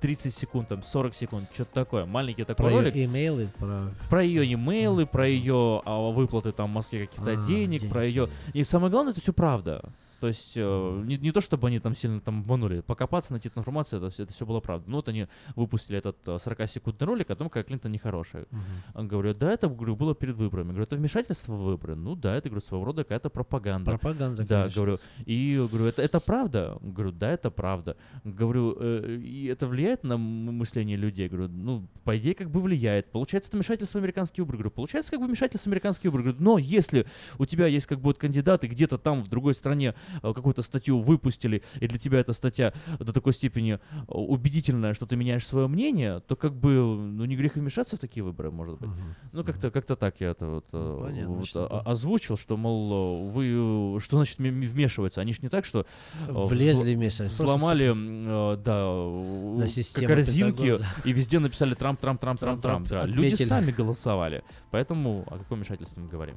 30 секунд, там 40 секунд, что-то такое. Маленький такой Про ролик. ее имейлы, про... Про ее имейлы, про ее а, выплаты там в Москве каких-то А, денег, про ее... И самое главное, это все правда. То есть э, не, не то, чтобы они там сильно там обманули, покопаться, найти эту информацию, это все, это все было правда. Ну вот они выпустили этот э, 40-секундный ролик о том, как Клинтон нехорошая. Он говорит, да, это говорю, было перед выборами. Говорю, это вмешательство в выборы. Ну да, это говорю, своего рода какая-то пропаганда. Пропаганда, Да, конечно. говорю. И говорю, это, это правда? Говорю, да, это правда. Говорю, «Э, и это влияет на мышление людей? Говорю, ну, по идее, как бы влияет. Получается, это вмешательство в американские выборы. Говорю, получается, как бы вмешательство в американские выборы. Говорю, но если у тебя есть как бы вот кандидаты где-то там в другой стране э, какую-то статью выпустили, и для тебя эта статья до такой степени э, убедительная, что ты меняешь свое мнение, то как бы, ну, не грех вмешаться в такие выборы, может быть. Ну, как-то как-то так я это вот, э, понятно, вот, что озвучил, что, мол, э, вы, э, что значит вмешиваются? Они ж не так, что э, Влезли вместе, Сломали, э, да, э, корзинки и везде написали Трамп, Трамп, Трамп, Трамп, Трамп, Люди сами голосовали. Поэтому о каком вмешательстве мы говорим?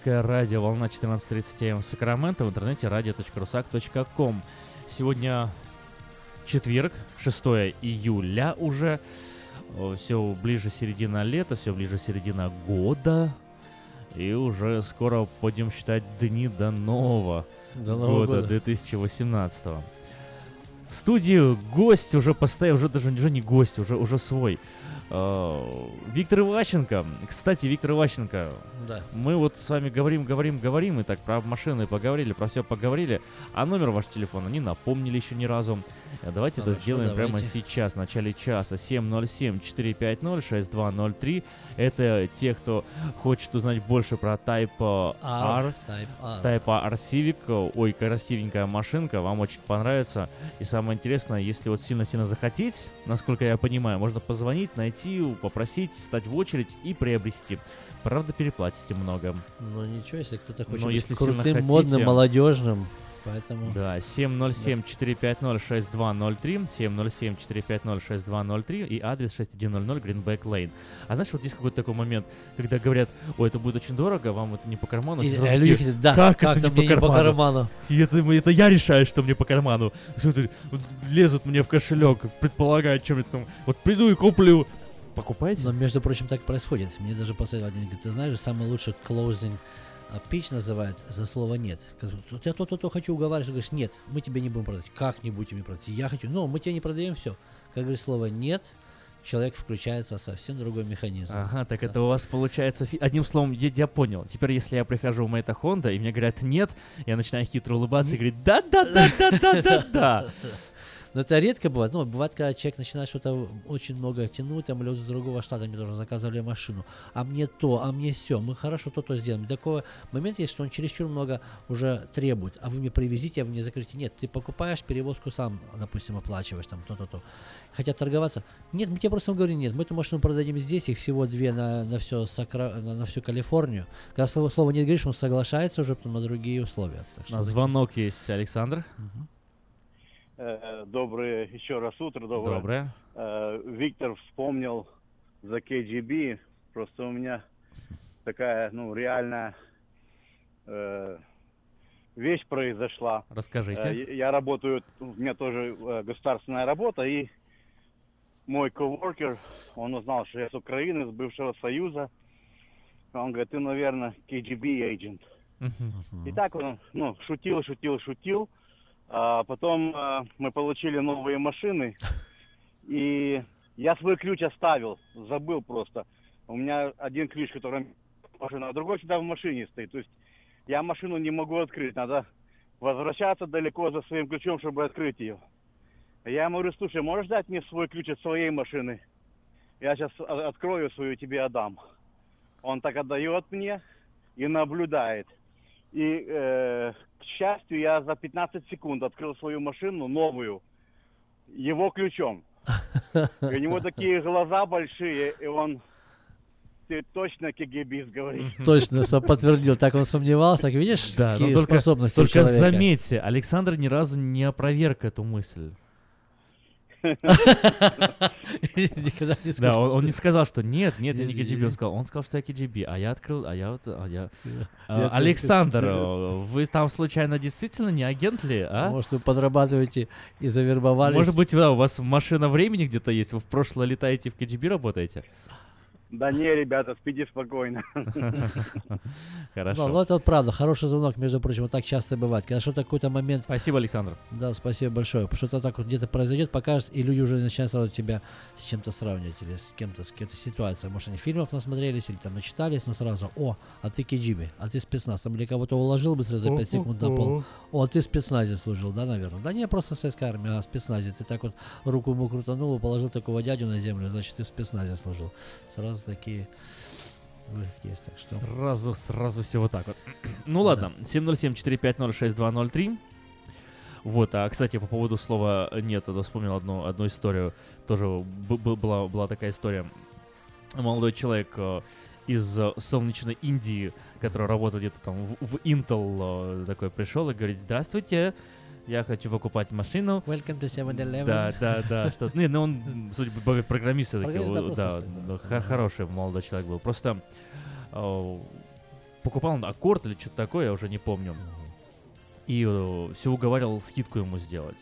Русское радио, волна 14.30 м Сакраменто, в интернете radio.rusak.com. Сегодня четверг, 6 июля уже. Все ближе середина лета, все ближе середина года. И уже скоро будем считать дни до нового До Нового года, года. 2018 В студию гость уже постоянно, уже даже уже не гость, уже, уже свой. Э, Виктор Иващенко. Кстати, Виктор Иващенко, Да. мы вот с вами говорим, говорим, говорим, и так про машины поговорили, про все поговорили, а номер вашего телефона не напомнили еще ни разу. Э, Давайте это Хорошо, сделаем прямо давайте. сейчас, в начале часа. 707-450-6203. Это те, кто хочет узнать больше про Type R, R. Type R. Type R Civic. Ой, красивенькая машинка, вам очень понравится. И самое интересное, если вот сильно-сильно захотеть, насколько я понимаю, можно позвонить, найти, попросить, стать в очередь и приобрести. Правда, переплатите много. Ну ничего, если кто-то хочет Но быть если крутым, хотите- модным, молодежным, поэтому... Да, 707-450-6203, 707-450-6203 и адрес 6100 Greenback Lane. А знаешь, вот есть какой-то такой момент, когда говорят, ой, это будет очень дорого, вам это не по карману. И- а люди такие, да, как, как это это мне не по карману?» И это, это я решаю, что мне по карману. Что лезут мне в кошелек, предполагают, чем это там. Вот приду и куплю. Покупаете? Но, между прочим, так происходит. Мне даже посоветовали, один говорит, ты знаешь, самый лучший closing а, pitch называют за слово «нет». Как, «Вот Я то-то-то хочу уговаривать, ты говоришь, нет, мы тебе не будем продать. Как не будете мне продать? Я хочу. Но мы тебе не продаем все. Как говоришь слово «нет», человек включается совсем другой механизм. Ага, так это у вас получается... Одним словом, я, я понял. Теперь, если я прихожу в Мэйта Хонда, и мне говорят «нет», я начинаю хитро улыбаться и говорить «да-да-да-да-да-да-да». Но это редко бывает. Ну, бывает, когда человек начинает что-то очень много тянуть, там люди с другого штата мне тоже заказывали машину. А мне то, а мне все. Мы хорошо то-то сделаем. Такой момент есть, что он чересчур много уже требует. А вы мне привезите, а вы мне закрытие. Нет, ты покупаешь, перевозку сам, допустим, оплачиваешь, там, то-то-то. Хотят торговаться. Нет, мы тебе просто говорим, нет, мы эту машину продадим здесь, их всего две на, на, все Сакра... на, на всю Калифорнию. Когда слово, слово нет говоришь, он соглашается уже на другие условия. Так что На звонок есть Александр. Э, Доброе еще раз утро, доброе. Доброе. Э, Виктор вспомнил за KGB. Просто у меня такая, ну, реальная э, вещь произошла. Расскажите. Э, я- работаю, у меня тоже э, государственная работа, и мой коворкер, он узнал, что я с Украины, с бывшего Союза. Он говорит, ты, наверное, KGB agent. И так он, ну, шутил, шутил, шутил. А потом а, мы получили новые машины, и я свой ключ оставил, забыл просто. У меня один ключ, который машина, а другой всегда в машине стоит. То есть я машину не могу открыть, надо возвращаться далеко за своим ключом, чтобы открыть ее. Я ему говорю, слушай, можешь дать мне свой ключ от своей машины? Я сейчас открою свою, тебе отдам. Он так отдает мне и наблюдает. И, э, к счастью, я за 15 секунд открыл свою машину, новую, его ключом. И у него такие глаза большие, и он... Ты точно кегибист, говорит. Точно, что подтвердил. Так он сомневался, так видишь, Да, но какие только, способности только заметьте, Александр ни разу не опроверг эту мысль. Никогда не Да, сказал, он, он что- не сказал, что нет, нет, я не не. Он сказал, он сказал, что я KGB, а я открыл, а я вот, а я... А, Александр, вы там случайно действительно не агент ли, а? Может, вы подрабатываете и завербовались? Может быть, да, у вас машина времени где-то есть, вы в прошлое летаете, в KGB работаете? Да не, ребята, спите спокойно. Хорошо. Ну, ну, это вот правда, хороший звонок, между прочим, вот так часто бывает. Когда что-то какой-то момент... Спасибо, Александр. Да, спасибо большое. Что-то так вот где-то произойдет, покажет, и люди уже начинают сразу тебя с чем-то сравнивать, или с кем-то, с кем-то ситуацией. Может, они фильмов насмотрелись, или там начитались, но сразу, о, а ты Киджиби, а ты спецназ. Там или кого-то уложил быстро за 5 секунд на пол. О, а ты в спецназе служил, да, наверное? Да не, просто советская армия, а в спецназе. Ты так вот руку ему крутанул и положил такого дядю на землю, значит, ты в спецназе служил. Сразу такие есть, так что... Сразу, сразу все вот так вот. ну ладно, 707-450-6203. Вот, а, кстати, по поводу слова «нет», я вспомнил одну, одну историю. Тоже была, была такая история. Молодой человек э, из э, солнечной Индии, который работает где-то там в, в Intel, э, такой пришел и говорит, здравствуйте, я хочу покупать машину. Welcome to 7-Eleven. Да, да, да. Что, ну, ну, он, судя по программист все-таки, да, хороший молодой человек был. Просто э, покупал он аккорд или что-то такое, я уже не помню. И э, все уговаривал скидку ему сделать.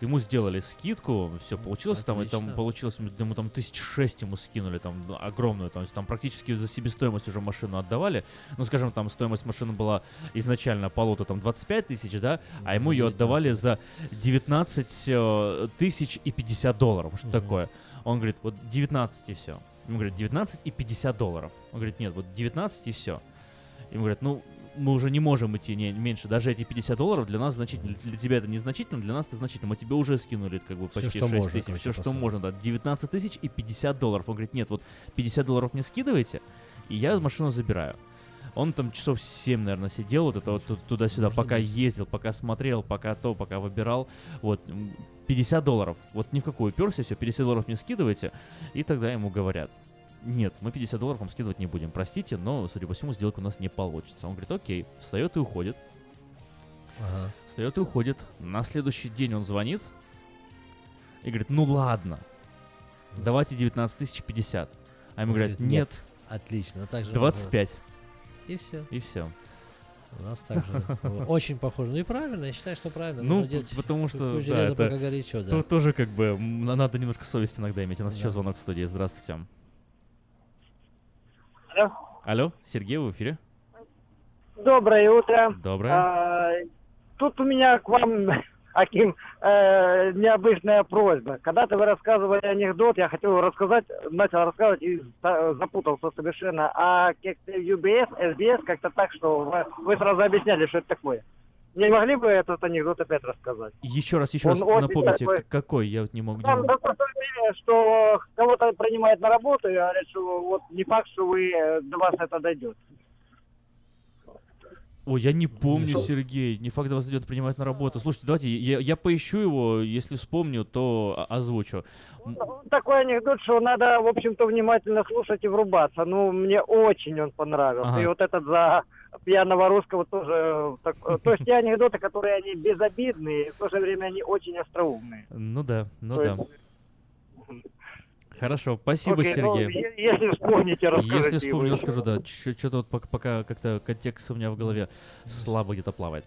Ему сделали скидку, все получилось там, и там получилось, ему там тысяч шесть ему скинули, там ну, огромную, там, там практически за себестоимость уже машину отдавали. Ну, скажем, там стоимость машины была изначально по лоту там 25 тысяч, да, а ему ее отдавали за 19 э, тысяч и 50 долларов, что такое. Он говорит, вот 19 и все. Ему говорят, 19 и 50 долларов. Он говорит, нет, вот 19 и все. Ему говорят, ну, мы уже не можем идти не, меньше. Даже эти 50 долларов для нас значительно. Для тебя это незначительно, для нас это значительно. Мы тебе уже скинули как бы почти все, 6 тысяч. Все, что можно, да. 19 тысяч и 50 долларов. Он говорит, нет, вот 50 долларов мне скидывайте, и я машину забираю. Он там часов 7, наверное, сидел, вот это вот туда-сюда, Можно пока быть. ездил, пока смотрел, пока то, пока выбирал. Вот, 50 долларов. Вот ни в какую уперся, все, 50 долларов мне скидывайте. И тогда ему говорят, нет, мы 50 долларов вам скидывать не будем, простите, но, судя по всему, сделка у нас не получится. Он говорит, окей, встает и уходит. Ага. Встает и уходит. На следующий день он звонит и говорит, ну ладно, давайте 19 тысяч 50. А ему говорят, нет. нет. Отлично, так же 25. И все. И все. У нас также очень похоже. Ну и правильно, я считаю, что правильно. Ну, потому что да, это горячо, да. тоже как бы надо немножко совесть иногда иметь. У нас еще звонок в студии. Здравствуйте. Алло. Алло, Сергей, в эфире. Доброе утро. Доброе. А, тут у меня к вам, Аким, э, необычная просьба. Когда-то вы рассказывали анекдот, я хотел рассказать, начал рассказывать и запутался совершенно. А как-то UBS, SBS как-то так, что вы, вы сразу объясняли, что это такое. Не могли бы этот анекдот опять рассказать? Еще раз, еще Он раз напомните, такой... какой, я вот не могу... Там, не... что кого-то принимает на работу и говорят, что вот не факт, что вы, э, до вас это дойдет. Ой, я не помню, Сергей. Не факт, вас идет принимать на работу. Слушайте, давайте, я, я поищу его, если вспомню, то озвучу. Ну, такой анекдот, что надо, в общем-то, внимательно слушать и врубаться. Ну, мне очень он понравился. Ага. И вот этот за пьяного русского тоже. Так, то есть те анекдоты, которые они безобидные, в то же время они очень остроумные. Ну да, ну то да. Есть... Хорошо, спасибо, okay, Сергей. Ну, если вспомните, расскажите. Если вспомню, расскажу, да. Что-то вот пока как-то контекст у меня в голове слабо где-то плавает.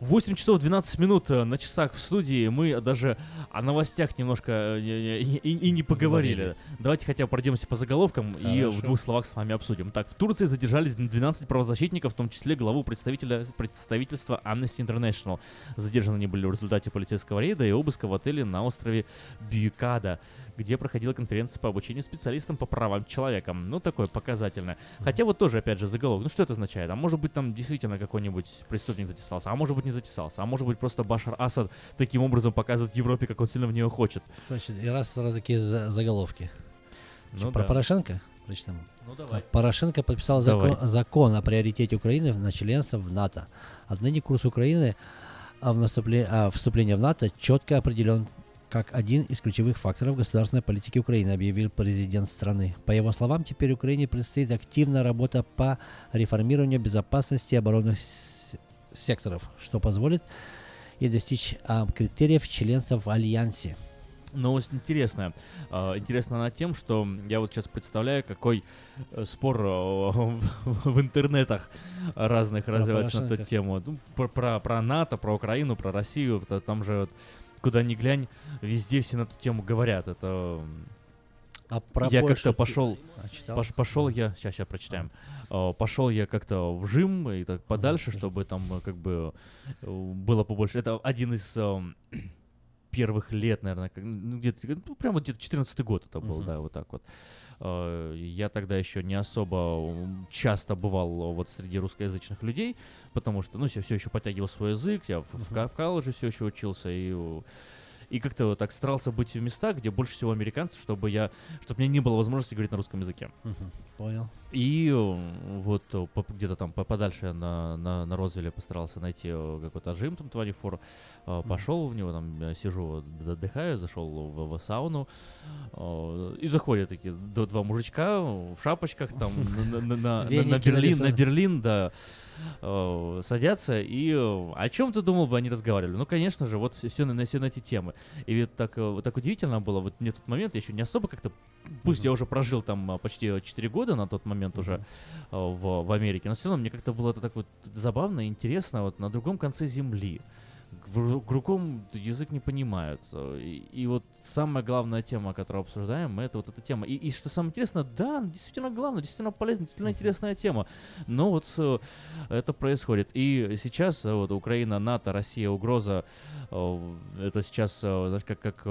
8 часов 12 минут э, на часах в студии. Мы даже о новостях немножко и, и, и не поговорили. Говорили. Давайте хотя бы пройдемся по заголовкам Хорошо. и в двух словах с вами обсудим. Так, в Турции задержали 12 правозащитников, в том числе главу представителя, представительства Amnesty International. Задержаны они были в результате полицейского рейда и обыска в отеле на острове Бьюкада где проходила конференция по обучению специалистам по правам человека. Ну, такое показательное. Хотя вот тоже, опять же, заголовок. Ну, что это означает? А может быть, там действительно какой-нибудь преступник затесался, а может быть, не затесался, а может быть, просто Башар Асад таким образом показывает Европе, как он сильно в нее хочет. Значит, и раз сразу такие заголовки. Ну, про да. Порошенко? Прочитаем. Ну, давай. Порошенко подписал закон, закон о приоритете Украины на членство в НАТО. Отныне курс Украины а в наступле, а вступление в НАТО четко определен как один из ключевых факторов государственной политики Украины, объявил президент страны. По его словам, теперь Украине предстоит активная работа по реформированию безопасности и оборонных секторов, что позволит ей достичь а, критериев членства в Альянсе. Новость интересная. Uh, интересна она тем, что я вот сейчас представляю, какой э, спор uh, в интернетах разных развивается на эту тему. Ну, про, про, про НАТО, про Украину, про Россию. Там же вот куда ни глянь, везде все на эту тему говорят. Это А про я как-то пошел, а, пош- пошел я, сейчас, сейчас прочитаем. Э, Пошел я как-то в жим и так подальше, чтобы там э, как бы э, было побольше. Это один из первых лет, наверное, ну, где-то, ну, прямо где-то 14 год это был, Мгм. да, вот так вот. Э, Я тогда еще не особо часто бывал вот среди русскоязычных людей, потому что, ну, я все еще подтягивал свой язык, я в, в, в колледже все еще учился, и, э, и как-то вот так старался быть в местах, где больше всего американцев, чтобы я, чтобы мне не было возможности говорить на русском языке. Мгм, Понял. И э, вот э, где-то там по- подальше на, на, на Розвилле постарался найти э, какой-то жим там 24. э, Пошел в него, там сижу, отдыхаю, зашел в, в сауну. И заходят такие два мужичка в шапочках там на, на- на- на- на Веники на Берлин, на. Берлин, да, э, садятся. И э, о чем ты думал бы они разговаривали? Ну, конечно же, вот все на, все на эти темы. И вот так, э, вот так удивительно было, вот мне тот момент, я еще не особо как-то, пусть я уже прожил там а, почти 4 года на тот момент уже а, в, в Америке, но все равно мне как-то было это так вот забавно и интересно, вот на другом конце земли. Другом язык не понимают. И, и вот самая главная тема, которую обсуждаем, мы, это вот эта тема. И, и что самое интересное, да, действительно главная, действительно полезная, действительно интересная тема. Но вот э, это происходит. И сейчас э, вот Украина, НАТО, Россия, угроза, э, это сейчас, знаешь, как, как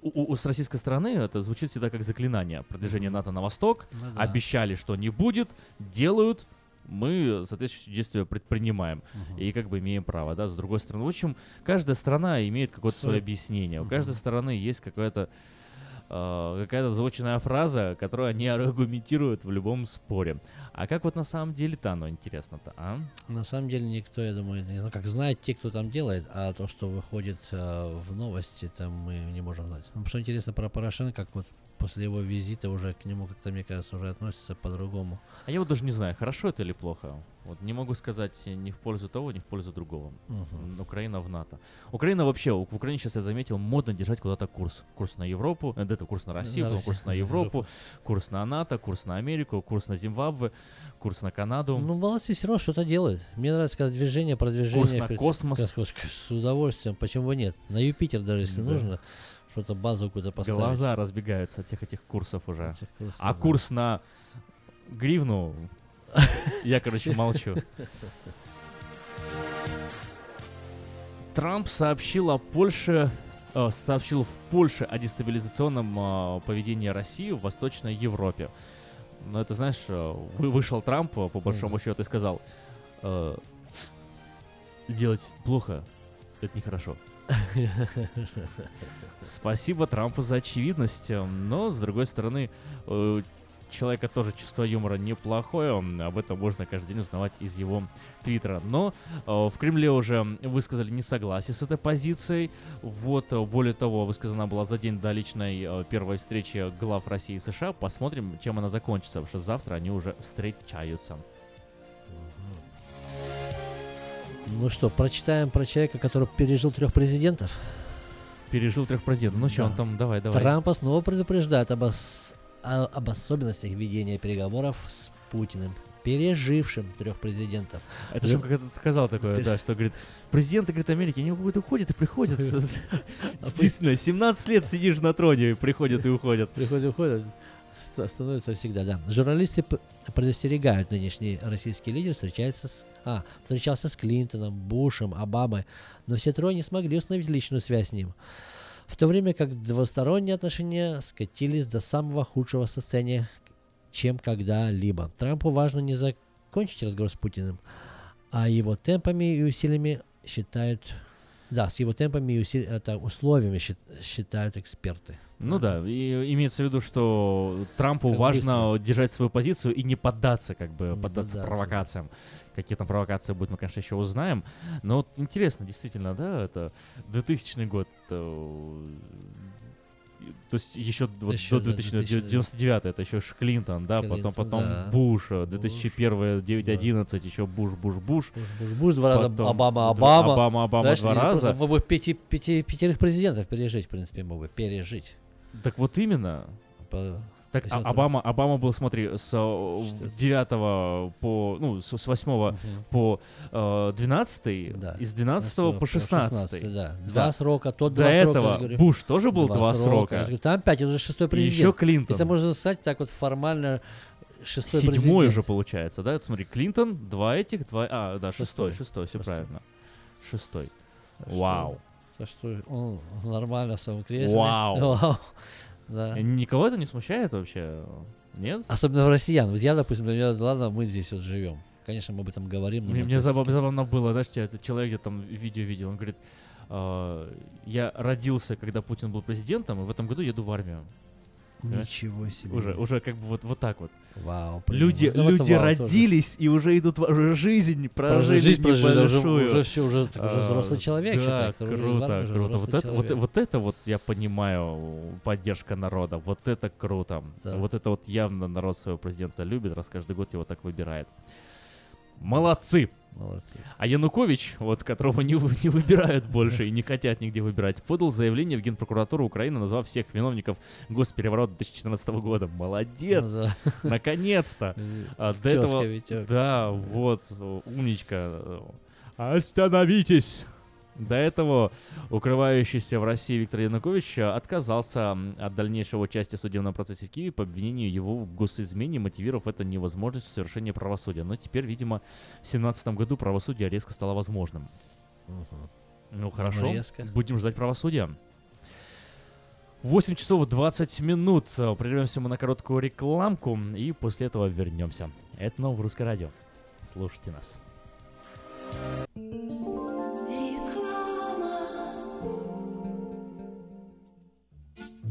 у, у- с российской стороны это звучит всегда как заклинание. Продвижение НАТО на восток. Ну да. Обещали, что не будет, делают. Мы соответствующие действия предпринимаем. И как бы имеем право, да, с другой стороны. В общем, каждая страна имеет какое-то свое объяснение. У каждой стороны есть какая-то э, какая-то звучная фраза, которую они аргументируют в любом споре. А как вот на самом деле-то оно интересно-то, а? На самом деле никто, я думаю, не- ну как знает те, кто там делает, а то, что выходит э, в новости, там мы не можем знать. Ну, что интересно про Порошенко, как вот после его визита уже к нему как-то, мне кажется, уже относятся по-другому. А я вот даже не знаю, хорошо это или плохо. Вот не могу сказать ни в пользу того, ни в пользу другого. М, Украина в НАТО. Украина вообще, в Украине сейчас я заметил, модно держать куда-то курс. Курс на Европу, э, это курс на Россию, На потом курс на Россию, Европу, курс на НАТО, курс на Америку, курс на Зимбабве, курс на Канаду. Ну, молодцы, все равно что-то делают. Мне нравится, когда движение, продвижение. Курс на космос. кос- С удовольствием, почему бы нет? На Юпитер даже, если Да. нужно, что-то базу куда поставить. Глаза разбегаются от всех этих курсов уже. Этих курсов, а да. курс на гривну, я, короче, молчу. Трамп сообщил о Польше, э, сообщил в Польше о дестабилизационном э, поведении России в Восточной Европе. Но это, знаешь, э, вы- вышел Трамп, э, по большому счету, и сказал, э, делать плохо — это нехорошо. Спасибо Трампу за очевидность, э, но, с другой стороны, у человека тоже чувство юмора неплохое, м, об этом можно каждый день узнавать из его твиттера. Но э, в Кремле уже высказали несогласие с этой позицией. Вот, э, более того, высказана была за день до личной э, первой встречи глав России и США. Посмотрим, чем она закончится, потому что завтра они уже встречаются. Ну что, прочитаем про человека, который пережил трех президентов. Пережил трех президентов. Ну что, Да. он там, давай, давай. Трампа снова предупреждает об, ос- об особенностях ведения переговоров с Путиным, пережившим трех президентов. Это же как сказал такое, да, что говорит, президенты, говорит, Америки, они вот уходят и приходят. Действительно, 17 лет сидишь на троне, приходят и уходят. Приходят и уходят. Ст- Становится всегда, да. Журналисты предостерегают нынешний российский лидер встречается с, а, встречался с Клинтоном, Бушем, Обамой, но все трое не смогли установить личную связь с ним. В то время как двусторонние отношения скатились до самого худшего состояния, чем когда-либо. Трампу важно не закончить разговор с Путиным, а его темпами и усилиями считают... Да, с его темпами и уси- это условиями счит- считают эксперты. Ну да, и имеется в виду, что Трампу Как важно держать свою позицию и не поддаться, как бы, Не поддаться поддаться. провокациям. Какие там провокации будут, мы, конечно, еще узнаем. Но вот интересно, действительно, да, это 2000 год. э, То есть еще, вот Еще до до 2099 это еще Клинтон, да, потом, Клинтон, потом да. Буш, э, 2001 911 еще Буш, Буш, Буш. Буш, Буш два раза, Потом Обама, Обама. Обама, Обама Знаешь, два раза. Мог бы пяти, пяти, пятерых президентов пережить, в принципе, мог бы пережить. Так вот именно. По- Так, а- Обама, Обама был, смотри, с э, 9 по, ну, с, с 8 по э, 12, Да. из 12 по 16. 16, да. Два срока, тот До два срока, этого я же говорю. Буш тоже был Два два, срока, срока. говорю, там пять, это уже шестой И президент. еще Клинтон. Если можно сказать, так вот формально шестой Седьмой президент. уже получается, да? Смотри, Клинтон, два этих, два... А, да, шестой, Шестой. шестой, все Шестой. правильно. Шестой. Что- Вау. Так что он нормально кресле. Вау. Вау. Да. Э, Никого это не смущает вообще? Нет? Особенно в россиян. Вот я, допустим, для меня, ладно, мы здесь вот живем. Конечно, мы об этом говорим. Мне, мне забав- забавно было, знаешь, я- этот человек, я там видео видел, он говорит, «А, я родился, когда Путин был президентом, и в этом году еду в армию. Ничего себе. Уже, уже как бы вот, вот так вот. Вау. прям. Люди, это люди вау тоже. родились и уже идут, в- уже жизнь прожили жизнь прожили, уже- уже всё, уже- так уже А, взрослый человек, Да, считай, круто, уже круто. Вот взрослый это, вот, человек. вот это вот я понимаю, поддержка народа. Вот это круто. Да. Вот это вот явно народ своего президента любит, раз каждый год его так выбирает. Молодцы! Молодцы. А Янукович, вот которого не, не выбирают больше и не хотят нигде выбирать, подал заявление в Генпрокуратуру Украины, назвав всех виновников госпереворота 2014 года. Молодец! Ну да. Наконец-то! А, до этого, да, вот, умничка. Остановитесь! До этого укрывающийся в России Виктор Янукович э, отказался от дальнейшего участия в судебном процессе в Киеве по обвинению его в госизмене, мотивировав это невозможностью совершения правосудия. Но теперь, видимо, в 2017 году правосудие резко стало возможным. Ну хорошо, резко. будем ждать правосудия. 8 часов 20 минут. Э, Прервемся мы на короткую рекламку и после этого вернемся. Это новое русское радио. Слушайте нас.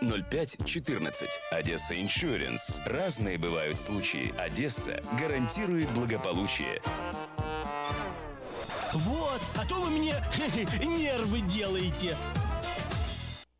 05 14. «Одесса Иншуренс». Разные бывают случаи. «Одесса» гарантирует благополучие. Вот, а то вы мне нервы делаете.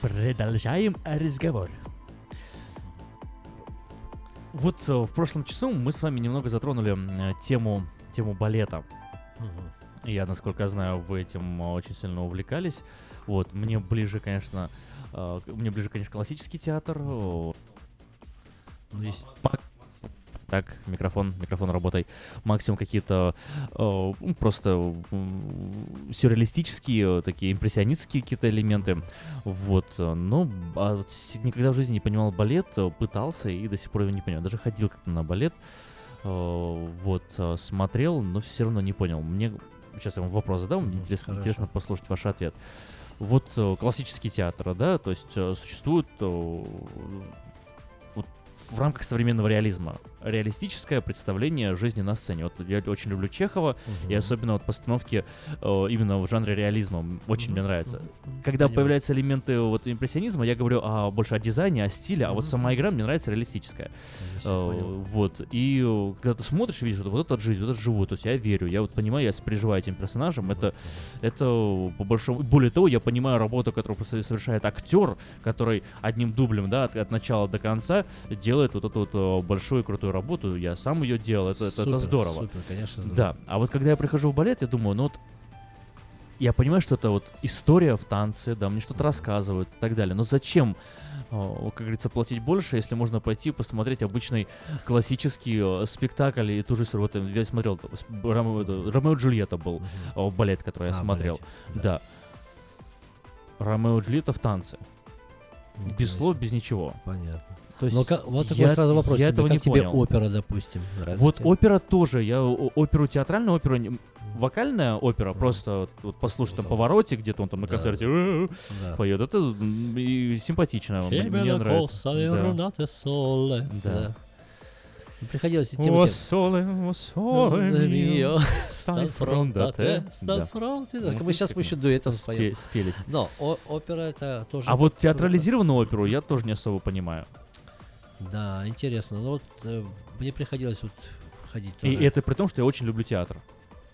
Продолжаем разговор. Вот э, в прошлом часу мы с вами немного затронули э, тему, тему балета. Я, насколько знаю, вы этим э, очень сильно увлекались. Вот, мне ближе, конечно, мне ближе, конечно, классический театр. Здесь Мак- Так, микрофон, микрофон работай. Максимум какие-то э, ну, просто м, сюрреалистические, э, такие импрессионистские какие-то элементы. Вот. э, Но а вот с- никогда в жизни не понимал балет, э, пытался и до сих пор его не понял. Даже ходил как-то на балет. э, Вот, э, смотрел, но все равно не понял. Мне сейчас я вам вопрос задам, мне Мгм, интересно, хорошо. интересно послушать ваш ответ. Вот э, классический театр, да, то есть э, существует э, вот в рамках современного реализма реалистическое представление жизни на сцене. Вот я очень люблю Чехова, и Мгм. особенно вот постановки э, именно в жанре реализма очень мне нравится. Когда Понимаю. появляются элементы вот импрессионизма, я говорю о, больше о дизайне, о стиле, а вот сама игра мне нравится реалистическая. Э, вот. И э, когда ты смотришь, видишь, вот, вот это жизнь, вот это живую, то есть я верю, я вот понимаю, я сопереживаю этим персонажам, это, это по большому... Более того, я понимаю работу, которую совершает актер, который одним дублем, да, от, от начала до конца делает вот эту вот э, большую и крутую работу, я сам ее делал, это, это- это Супер, здорово. супер, конечно, здорово. Да, а вот когда я прихожу в балет, я думаю, ну вот я понимаю, что это вот история в танце, да, мне что-то рассказывают и так далее. Но зачем, э, как говорится, платить больше, если можно пойти посмотреть обычный классический э, спектакль и ту же историю. Вот я смотрел, э, Ромео, это, и Джульетта был э, балет, который я А, смотрел. балете, Да. Ромео и Джульетта в танце. без слов, без ничего. Понятно. То есть Ну, как- вот такой я- сразу вопрос я тебе. этого Как не тебе понял. опера, допустим? Нравится Вот тебе? опера тоже. Я оперу театральную, оперу вокальная опера, просто вот, послушать там повороте, где-то он там на Да. концерте э, Да. поет. Это и симпатично. Мне на нравится. соле. Да. Да. Приходилось идти О, соле, о, соле мио, Да. stai fronte a te. Вот Мы сейчас видите, еще дуэтом споем. спелись. Но опера это тоже... А вот театрализированную оперу я тоже не особо понимаю. Да, интересно. Ну вот э, мне приходилось вот ходить И тоже. это при том, что я очень люблю театр.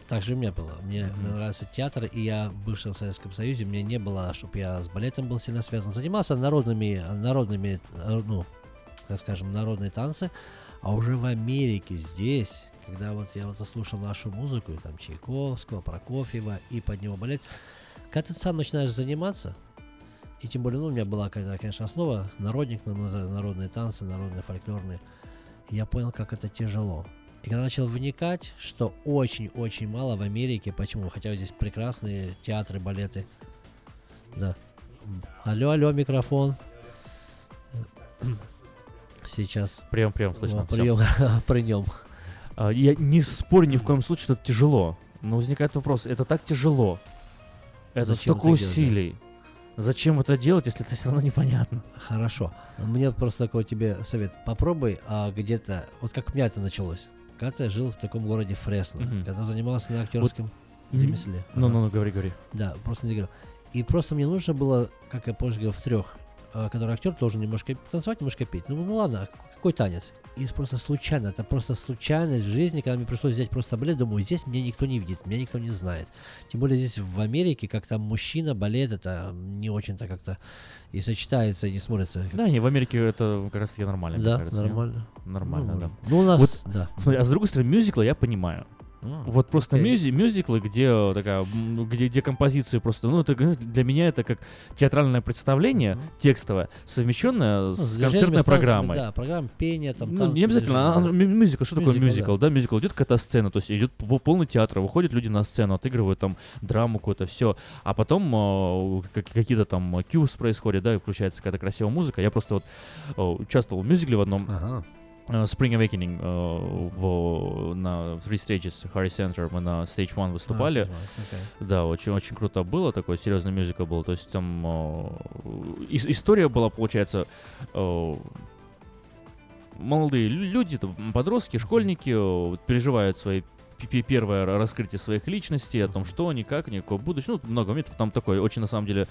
Так же у меня было. Мне, мне нравится театр, и я в Советском Союзе, мне не было, чтобы я с балетом был сильно связан. Занимался народными, народными, э, ну, так скажем, народные танцы. А уже в Америке, здесь, когда вот я вот слушал нашу музыку, и там Чайковского, Прокофьева, и под него балет, когда ты сам начинаешь заниматься, и тем более, ну, у меня была, конечно, основа, народник, нам называют, народные танцы, народные фольклорные, я понял, как это тяжело. И когда начал вникать, что очень-очень мало в Америке, почему? Хотя здесь прекрасные театры, балеты. Да. Алло, алло, микрофон. Сейчас. Прием, прием, слышно. О, прием, при нем. А, Я не спорю ни в коем случае, что это тяжело. Но возникает вопрос, это так тяжело. Это Зачем столько усилий. Зачем это делать, если это все равно непонятно? Хорошо. Мне вот просто такой тебе совет. Попробуй а, где-то, вот как у меня это началось. Когда я жил в таком городе Фресно, Мгм. когда занимался на актерском м, ремесле. ну, ну, ну, говори, говори. Да, просто не играл. И просто мне нужно было, как я позже говорил, в трех, который актер должен немножко танцевать, немножко петь. Ну, ну ладно, какой танец? И просто случайно, это просто случайность в жизни, когда мне пришлось взять просто балет, думаю, здесь меня никто не видит, меня никто не знает. Тем более здесь в Америке, как там мужчина, балет, это не очень-то как-то и сочетается, и не смотрится. Да, не, в Америке это как раз таки нормально. Да, кажется, не? нормально. Нормально, Ну, да. ну, у нас- Вот, да. Смотри, а с другой стороны, мюзиклы я понимаю. А, вот просто окей. мюзи- мюзиклы, где э, такая, где, где композиции просто, ну, это для меня это как театральное представление текстовое, совмещенное Ну, с концертной с танцами, программой. Да, программа пения, там, Ну, танцы, не обязательно, а, мю- мюзикл, что такое Мюзикл, мюзикл, да, мюзикл, идет какая-то сцена, то есть идет полный театр, выходят люди на сцену, отыгрывают там драму какую-то, все, а потом э, как- какие-то там кьюс происходят, да, и включается какая-то красивая музыка, я просто вот э, участвовал в мюзикле в одном, э, Spring Awakening э, в, на Three Stages, Harry Center, мы на Stage One выступали. One, окей. Да, очень, очень круто было, такой серьезный мюзикл был. То есть там э, ис- история была, получается, э, молодые лю- люди, подростки, школьники э, переживают свои первое ра- раскрытие своих личностей, о том, что они, как они, какое будущее. Ну, много моментов. Там такой очень, на самом деле,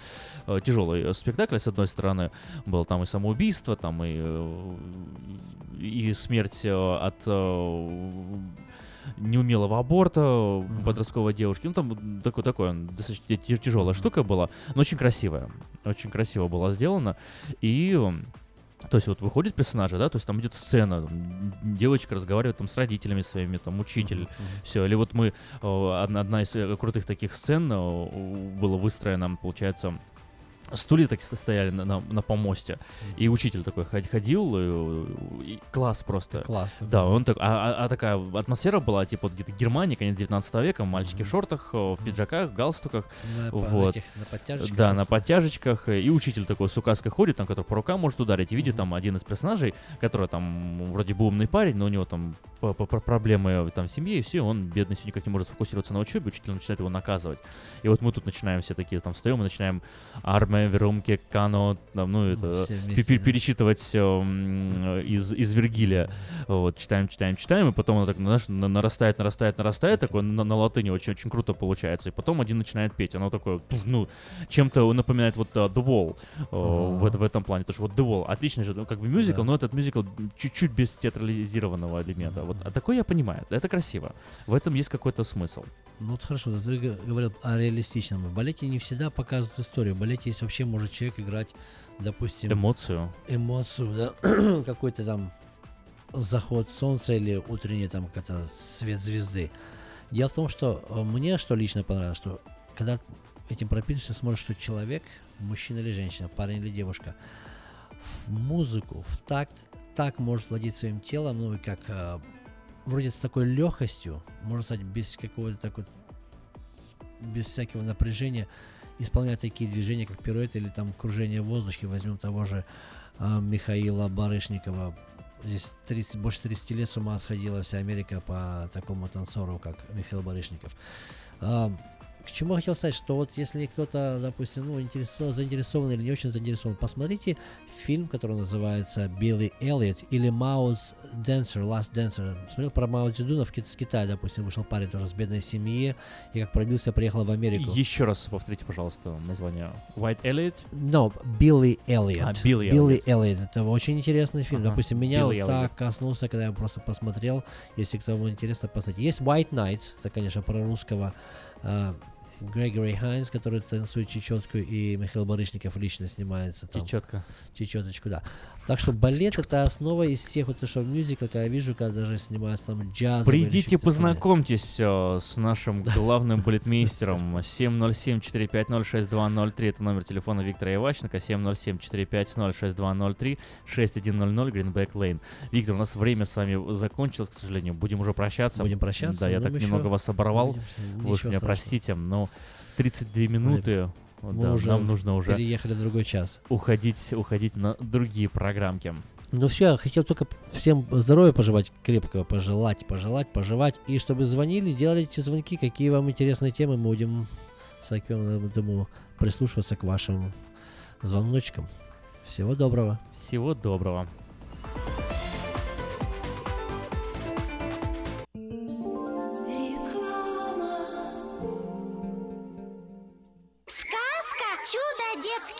э, тяжелый э, спектакль. С одной стороны, был там и самоубийство, там и, э, и смерть от неумелого аборта подростковой девушки. Ну, там такой, он достаточно тяжелая штука была, но очень красивая. Очень красиво была сделана. И то есть вот выходит персонажа, да, то есть там идет сцена, там, девочка разговаривает там с родителями своими, там учитель, все. Или вот мы, э, одна, одна из э, крутых таких сцен э, была выстроена, получается, стулья так стояли на, на, на помосте, и учитель такой ход- ходил, э, и класс просто. Класс. Да, он так, а, а- а такая атмосфера была, типа вот где-то Германия, конец 19 века, мальчики в шортах, э, в пиджаках, галстуках, На вот. этих, на подтяжечках да, на подтяжечках, э, и учитель такой с указкой ходит, там, который по рукам может ударить, и видит там один из персонажей, который там вроде бы умный парень, но у него там проблемы там в семье, и все, он, бедный, все никак не может сфокусироваться на учебе, учитель начинает его наказывать. И вот мы тут начинаем все такие, там, встаем и начинаем армия, верумки, кано, там, ну, это, вместе, пе- да. перечитывать м, из, из Вергилия. Вот, читаем, читаем, читаем, и потом оно так, знаешь, на- нарастает, нарастает, нарастает, такое на, на латыни очень, очень круто получается. И потом один начинает петь. Оно такое, ну, чем-то напоминает вот э, The Wall э, в, в этом плане. Потому что вот The Wall, отличный же, ну, как бы мюзикл, Да. но этот мюзикл чуть-чуть без театрализированного элемента. Вот, а такое я понимаю, это красиво. В этом есть какой-то смысл. Ну вот хорошо, вот ты говорил о реалистичном. В балете не всегда показывают историю. В балете есть вообще может человек играть, допустим... Эмоцию. Эмоцию, да, какой-то там заход солнца или утренний там какой-то свет звезды. Дело в том, что э, мне что лично понравилось, что когда этим прописываешь, смотришь, что человек, мужчина или женщина, парень или девушка, в музыку, в такт, так может владеть своим телом, ну и как э, вроде с такой легкостью, можно сказать, без какого-то такой, без всякого напряжения, исполнять такие движения, как пируэт или там кружение в воздухе. Возьмем того же а, Михаила Барышникова. Здесь 30, больше 30 лет с ума сходила вся Америка по такому танцору, как Михаил Барышников. А, к чему я хотел сказать, что вот если кто-то, допустим, ну, интересован, заинтересован или не очень заинтересован, посмотрите фильм, который называется «Билли Эллиот» или «Маус Dancer», «Last Dancer». Смотрел про Мао Цзэдуна в Ки- с Китая, допустим, вышел парень тоже с бедной семьи, и как пробился, приехал в Америку. Еще раз повторите, пожалуйста, название. White Elliot? No, Билли Эллиот. А, Билли Билли Эллиот. Это очень интересный фильм. Ага, Допустим, меня Билли вот Эллиот. так коснулся, когда я просто посмотрел. Если кому интересно, посмотрите. Есть White Nights, это, конечно, про русского а, Грегори Хайнс, который танцует чечетку, и Михаил Барышников лично снимается там. Чечетка. Чечеточку, да. Так что балет это основа из всех вот что мюзикл, когда я вижу, когда даже снимаются там джаз. Придите, познакомьтесь э, с нашим главным балетмейстером. 707-450-6203. Это номер телефона Виктора Иващенко. 707-450-6203. 6100 Гринбек Лейн. Виктор, у нас время с вами закончилось, к сожалению. Будем уже прощаться. Будем прощаться, Да, я так немного вас оборвал. Вы меня простите, но 32 минуты. Мы да, уже нам нужно уже переехали в другой час. уходить, уходить на другие программки. Ну все, я хотел только всем здоровья пожелать, крепкого пожелать, пожелать, пожелать. И чтобы звонили, делали эти звонки, какие вам интересные темы, мы будем с Акимом, думаю, прислушиваться к вашим звоночкам. Всего доброго. Всего доброго.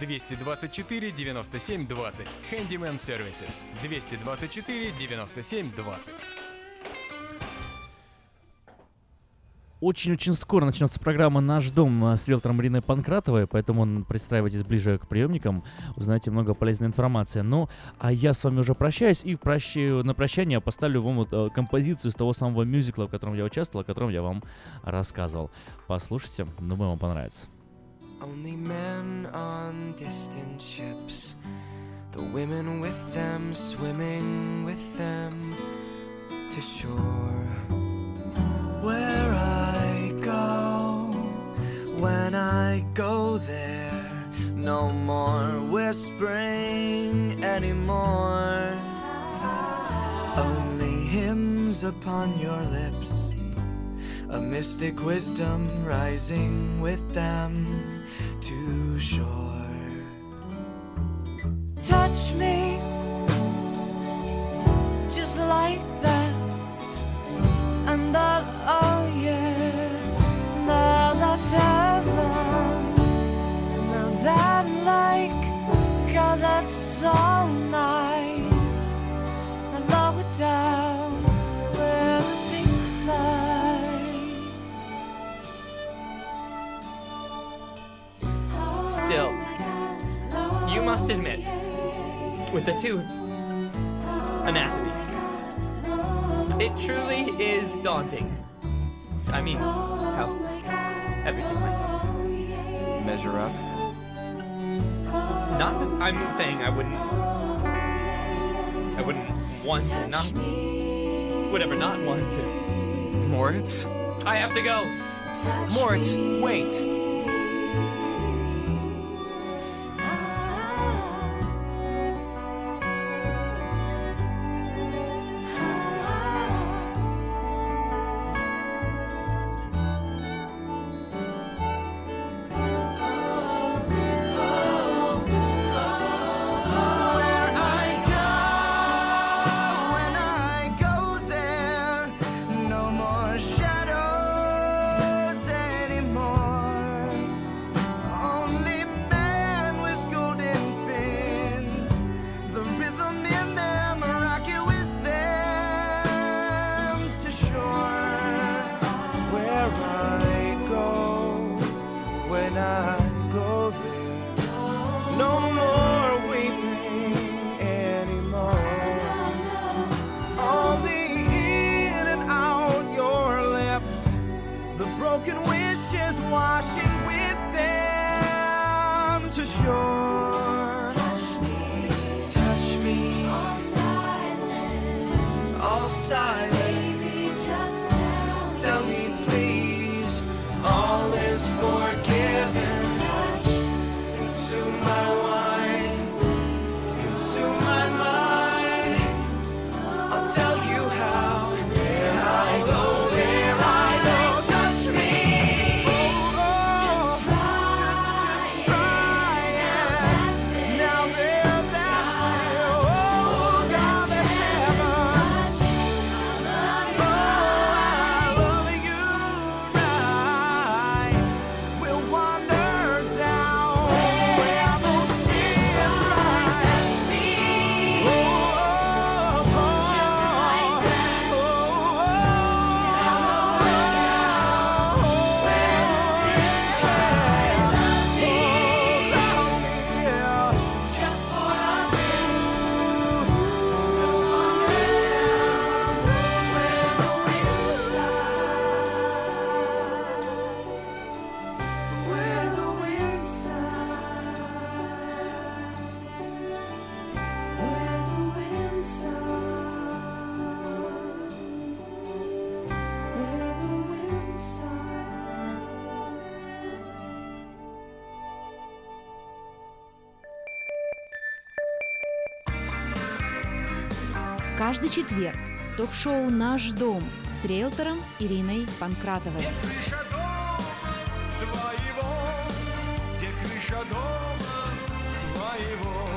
224 97 20. Handyman Services. 224 97 20. Очень-очень скоро начнется программа «Наш дом» с риэлтором Мариной Панкратовой, поэтому пристраивайтесь ближе к приемникам, узнаете много полезной информации. Ну, а я с вами уже прощаюсь, и прощ... на прощание поставлю вам вот э, композицию из того самого мюзикла, в котором я участвовал, о котором я вам рассказывал. Послушайте, думаю, вам понравится. Only men on distant ships, the women with them swimming with them to shore. Where I go, when I go there, no more whispering anymore. Only hymns upon your lips, a mystic wisdom rising with them to shore. Touch me just like that, and that, oh yeah, now that's heaven. Now that, like, God, that's so nice. Now lower down where the things lie. Still, you must admit, with the two anatomies, it truly is daunting. I mean, how everything went. Measure up. Not that I'm saying I wouldn't. I wouldn't want to. Not. Whatever, not want to. Moritz? I have to go. Moritz, wait. Каждый четверг ток-шоу «Наш дом» с риэлтором Ириной Панкратовой. Крыша дома твоего, где крыша дома твоего.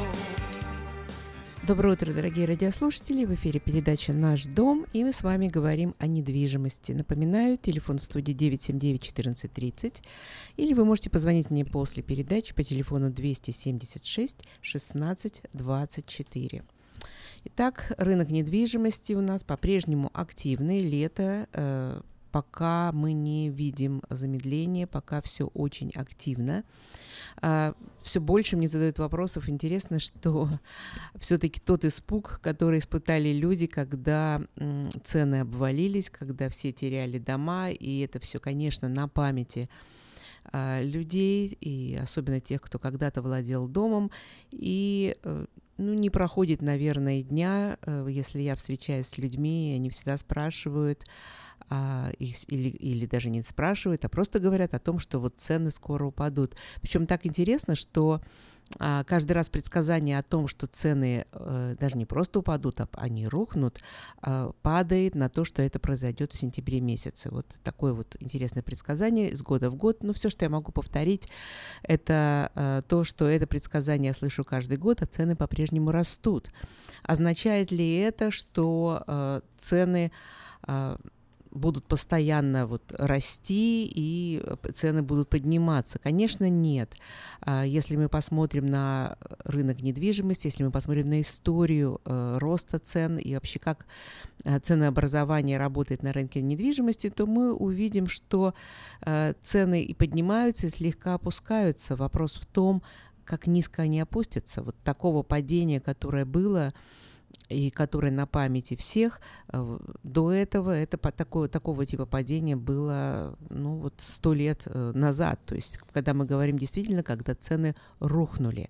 Доброе утро, дорогие радиослушатели! В эфире передача «Наш дом» и мы с вами говорим о недвижимости. Напоминаю, телефон в студии 979-1430 или вы можете позвонить мне после передачи по телефону 276 16 24. Итак, рынок недвижимости у нас по-прежнему активный. Лето, э, пока мы не видим замедления, пока все очень активно. А, все больше мне задают вопросов. Интересно, что все-таки тот испуг, который испытали люди, когда цены обвалились, когда все теряли дома, и это все, конечно, на памяти а, людей, и особенно тех, кто когда-то владел домом, и э, ну, не проходит, наверное, дня, э, если я встречаюсь с людьми, они всегда спрашивают, а, или, или даже не спрашивают, а просто говорят о том, что вот цены скоро упадут. Причем так интересно, что каждый раз предсказание о том, что цены э, даже не просто упадут, а они рухнут, э, падает на то, что это произойдет в сентябре месяце. Вот такое вот интересное предсказание из года в год. Но все, что я могу повторить, это э, то, что это предсказание я слышу каждый год, а цены по-прежнему растут. Означает ли это, что э, цены будут постоянно вот расти и цены будут подниматься? Конечно, нет. А, Если мы посмотрим на рынок недвижимости, если мы посмотрим на историю э, роста цен и вообще как э, ценообразование работает на рынке недвижимости, то мы увидим, что э, цены и поднимаются, и слегка опускаются. Вопрос в том, как низко они опустятся. Вот такого падения, которое было, и которое на памяти всех, э, до этого это по такое, такого типа падения было ну, вот сто лет э, назад. То есть, когда мы говорим действительно, когда цены рухнули.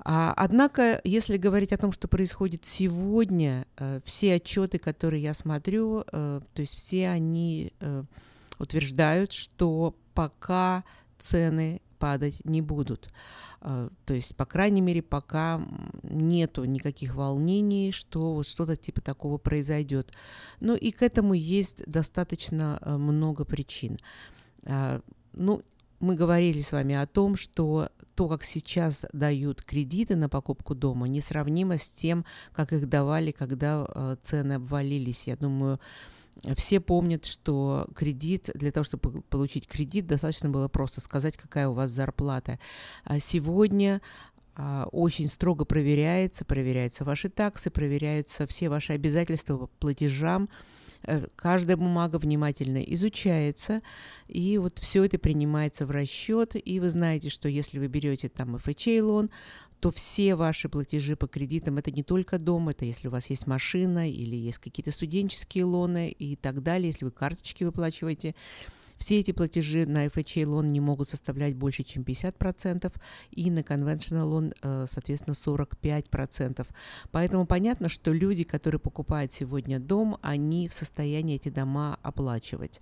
А, однако, если говорить о том, что происходит сегодня, э, все отчеты, которые я смотрю, то есть все они утверждают, что пока цены падать не будут. А, То есть, по крайней мере, пока нету никаких волнений, что вот что-то типа такого произойдет. Ну и к этому есть достаточно э, много причин. А, Ну, мы говорили с вами о том, что то, как сейчас дают кредиты на покупку дома, несравнимо с тем, как их давали, когда э, цены обвалились. Я думаю, все помнят, что кредит, для того, чтобы пол- получить кредит, достаточно было просто сказать, какая у вас зарплата. А сегодня а, очень строго проверяется, проверяются ваши таксы, проверяются все ваши обязательства по платежам, каждая бумага внимательно изучается, и вот все это принимается в расчет, и вы знаете, что если вы берете там FHA лон, то все ваши платежи по кредитам это не только дом, это если у вас есть машина или есть какие-то студенческие лоны и так далее, если вы карточки выплачиваете, все эти платежи на FHA лон не могут составлять больше, чем 50%, и на conventional лон, э, соответственно, 45%. Поэтому понятно, что люди, которые покупают сегодня дом, они в состоянии эти дома оплачивать.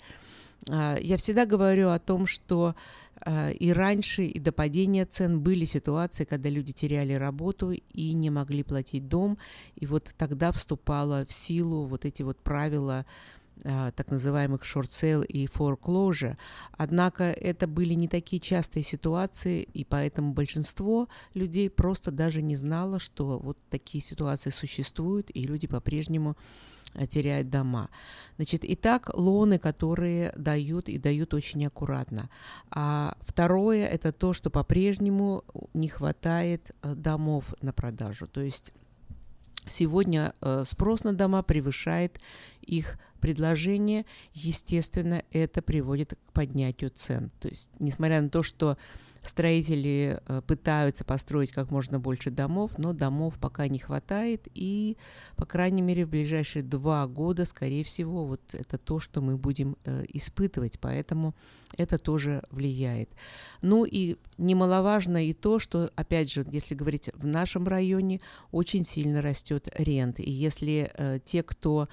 А, Я всегда говорю о том, что а, и раньше, и до падения цен были ситуации, когда люди теряли работу и не могли платить дом, и вот тогда вступало в силу вот эти вот правила так называемых short sale и foreclosure. Однако это были не такие частые ситуации, и поэтому большинство людей просто даже не знало, что вот такие ситуации существуют, и люди по-прежнему а, теряют дома. Значит, итак, лоны, которые дают и дают очень аккуратно. А второе – это то, что по-прежнему не хватает э, домов на продажу. То есть Сегодня э, спрос на дома превышает их предложение. Естественно, это приводит к поднятию цен. То есть, несмотря на то, что строители э, пытаются построить как можно больше домов, но домов пока не хватает. И, по крайней мере, в ближайшие два года, скорее всего, вот это то, что мы будем э, испытывать. Поэтому это тоже влияет. Ну и немаловажно и то, что, опять же, если говорить в нашем районе, очень сильно растет рент. И если э, те, кто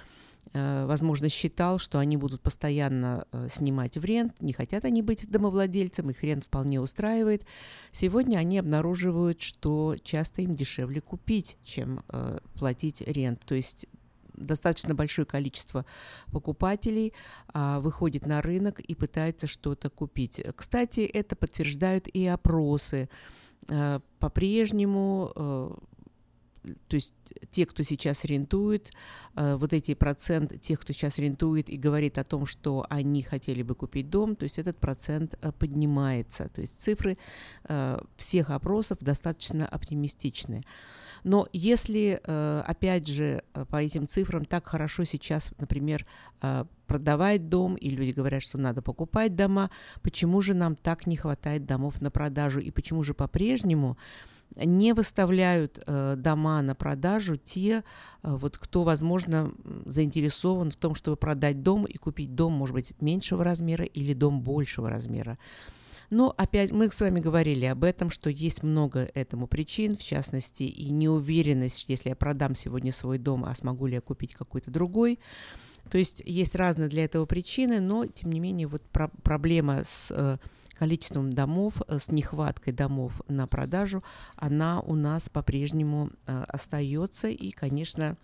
возможно, считал, что они будут постоянно э, снимать в рент, не хотят они быть домовладельцем, их рент вполне устраивает. Сегодня они обнаруживают, что часто им дешевле купить, чем э, платить рент. То есть достаточно большое количество покупателей а, выходит на рынок и пытается что-то купить. Кстати, это подтверждают и опросы. А, по-прежнему э, то есть те, кто сейчас арендует, э, вот эти процент тех, кто сейчас арендует и говорит о том, что они хотели бы купить дом, то есть этот процент э, поднимается. То есть цифры э, всех опросов достаточно оптимистичны. Но если, опять же, по этим цифрам так хорошо сейчас, например, продавать дом, и люди говорят, что надо покупать дома, почему же нам так не хватает домов на продажу, и почему же по-прежнему не выставляют э, дома на продажу те, э, вот кто, возможно, заинтересован в том, чтобы продать дом и купить дом, может быть, меньшего размера или дом большего размера. Но опять мы с вами говорили об этом, что есть много этому причин, в частности, и неуверенность, если я продам сегодня свой дом, а смогу ли я купить какой-то другой. То есть есть разные для этого причины, но, тем не менее, вот про- проблема с э, количеством домов, э, с нехваткой домов на продажу, она у нас по-прежнему э, остается и, конечно,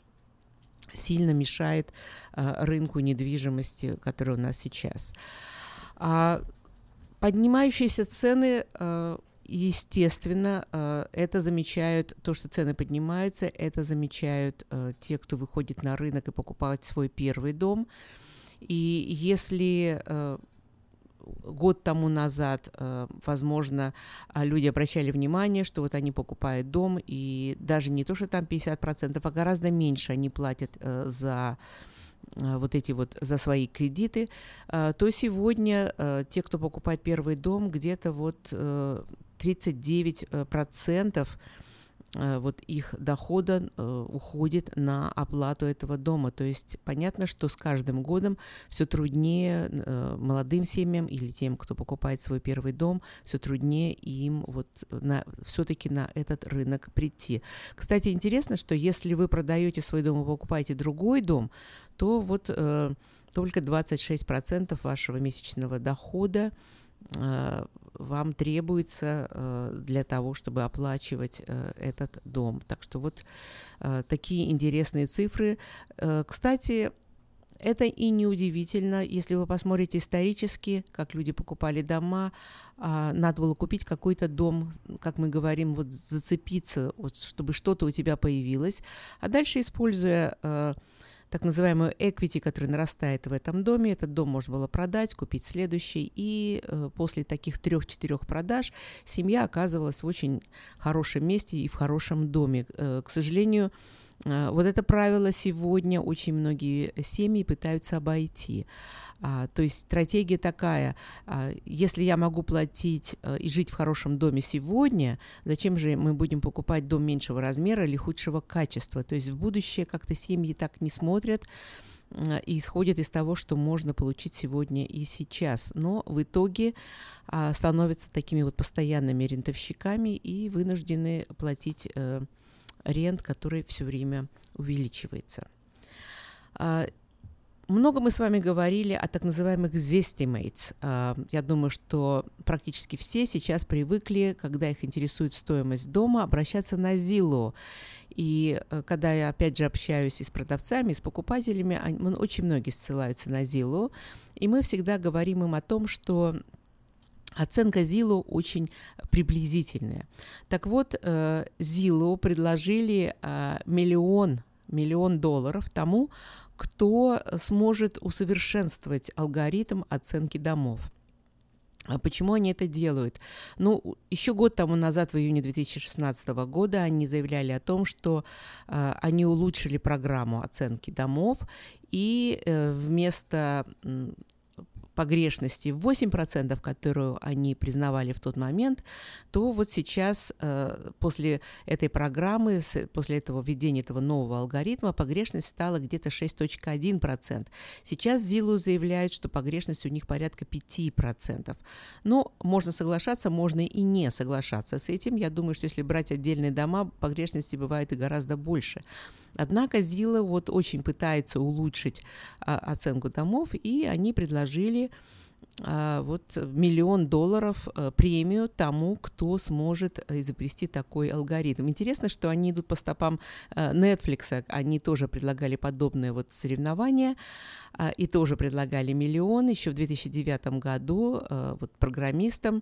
сильно мешает э, рынку недвижимости, который у нас сейчас. А поднимающиеся цены Естественно, это замечают, то, что цены поднимаются, это замечают те, кто выходит на рынок и покупает свой первый дом. И если год тому назад, э, возможно, а, люди обращали внимание, что вот они покупают дом, и даже не то, что там 50%, а гораздо меньше они платят э, за э, вот эти вот за свои кредиты, то сегодня те, кто покупает первый дом, где-то вот 39% Э, вот их дохода э, уходит на оплату этого дома. То есть понятно, что с каждым годом все труднее э, молодым семьям или тем, кто покупает свой первый дом, все труднее им вот на, все-таки на этот рынок прийти. Кстати, интересно, что если вы продаете свой дом и покупаете другой дом, то вот только 26% вашего месячного дохода Э, вам требуется э, для того, чтобы оплачивать э, этот дом. Так что вот такие интересные цифры. Кстати, это и не удивительно, если вы посмотрите исторически, как люди покупали дома, а, надо было купить какой-то дом, как мы говорим, вот зацепиться, вот, чтобы что-то у тебя появилось, а дальше, используя так называемую equity, которая нарастает в этом доме. Этот дом можно было продать, купить следующий. И э, после таких трех-четырех продаж семья оказывалась в очень хорошем месте и в хорошем доме. Э, к сожалению, вот это правило сегодня очень многие семьи пытаются обойти. А, то есть стратегия такая, а, если я могу платить а, и жить в хорошем доме сегодня, зачем же мы будем покупать дом меньшего размера или худшего качества? То есть в будущее как-то семьи так не смотрят, и исходят из того, что можно получить сегодня и сейчас. Но в итоге а, становятся такими вот постоянными рентовщиками и вынуждены платить а, рент, который все время увеличивается. А, много мы с вами говорили о так называемых zestimates. А, я думаю, что практически все сейчас привыкли, когда их интересует стоимость дома, обращаться на Zillow. И э, когда я, опять же, общаюсь и с продавцами, и с покупателями, очень многие ссылаются на Zillow, и мы всегда говорим им о том, что Оценка Zillow очень приблизительная. Так вот, э, Zillow предложили а, миллион миллион долларов тому, кто сможет усовершенствовать алгоритм оценки домов. А почему они это делают? Ну, еще год тому назад, в июне 2016 года, они заявляли о том, что э, они улучшили программу оценки домов, и э, вместо погрешности в 8%, которую они признавали в тот момент, то вот сейчас, э, после этой программы, после этого введения этого нового алгоритма, погрешность стала где-то 6.1%. Сейчас ЗИЛу заявляют, что погрешность у них порядка 5%. Но можно соглашаться, можно и не соглашаться с этим. Я думаю, что если брать отдельные дома, погрешности бывает и гораздо больше. Однако Зила вот очень пытается улучшить а, оценку домов, и они предложили а, вот миллион долларов э, премию тому, кто сможет изобрести такой алгоритм. Интересно, что они идут по стопам э, Netflix, они тоже предлагали подобное вот соревнование а, и тоже предлагали миллион еще в 2009 году э, вот программистам, а,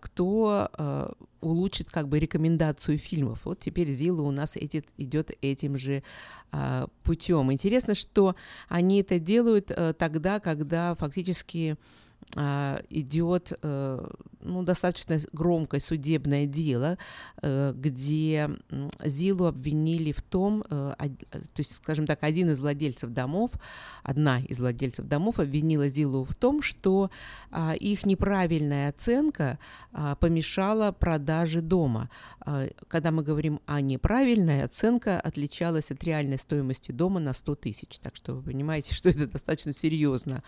кто улучшит как бы рекомендацию фильмов. Вот теперь Зила у нас идет этим же а, путем. Интересно, что они это делают а, тогда, когда фактически а, идет э, ну, достаточно громкое судебное дело, э, где Зилу обвинили в том, э, то есть, скажем так, один из владельцев домов, одна из владельцев домов обвинила Зилу в том, что а, их неправильная оценка а, помешала продаже дома. Когда мы говорим о неправильной, оценка отличалась от реальной стоимости дома на 100 тысяч. Так что вы понимаете, что это достаточно серьезно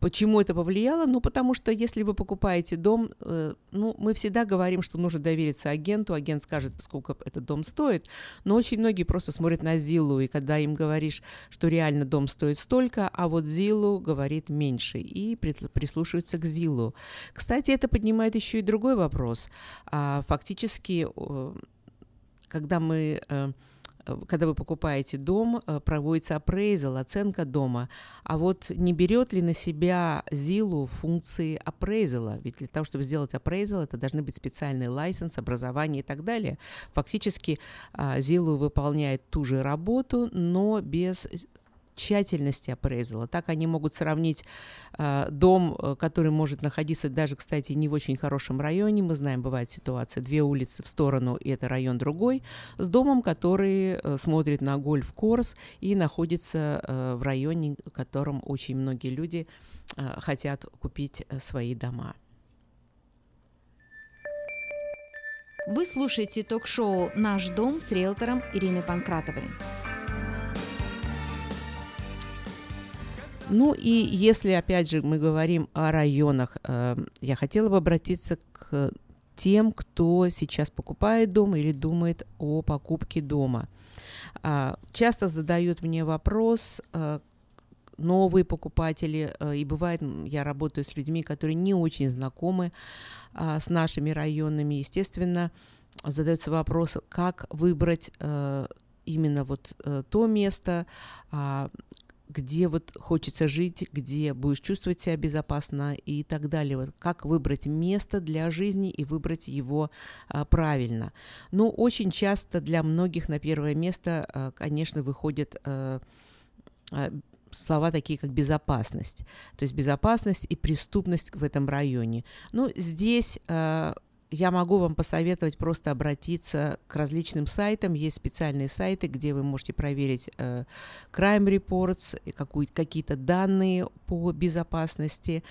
Почему это повлияло? Ну, потому что если вы покупаете дом, э, ну, мы всегда говорим, что нужно довериться агенту, агент скажет, сколько этот дом стоит, но очень многие просто смотрят на Зилу, и когда им говоришь, что реально дом стоит столько, а вот Зилу говорит меньше, и прислушиваются к Зилу. Кстати, это поднимает еще и другой вопрос. А, фактически, когда мы э, когда вы покупаете дом, э, проводится appraisal, оценка дома. А вот не берет ли на себя ЗИЛу функции appraisal? Ведь для того, чтобы сделать appraisal, это должны быть специальный лайсенс, образование и так далее. Фактически а, ЗИЛу выполняет ту же работу, но без тщательности апрейзала. Так они могут сравнить э, дом, который может находиться даже, кстати, не в очень хорошем районе. Мы знаем, бывает ситуация, две улицы в сторону, и это район другой, с домом, который э, смотрит на гольф-корс и находится э, в районе, в котором очень многие люди э, хотят купить э, свои дома. Вы слушаете ток-шоу «Наш дом» с риэлтором Ириной Панкратовой. Ну и если, опять же, мы говорим о районах, э, я хотела бы обратиться к тем, кто сейчас покупает дом или думает о покупке дома. А, часто задают мне вопрос, э, новые покупатели, э, и бывает, я работаю с людьми, которые не очень знакомы а, с нашими районами, естественно, задается вопрос, как выбрать именно вот то место, а, где вот хочется жить, где будешь чувствовать себя безопасно и так далее. Вот как выбрать место для жизни и выбрать его а, правильно. Но очень часто для многих на первое место, а, конечно, выходят а, а, слова такие, как безопасность. То есть безопасность и преступность в этом районе. Ну, здесь а, я могу вам посоветовать просто обратиться к различным сайтам. Есть специальные сайты, где вы можете проверить э, crime reports, какие-то данные по безопасности.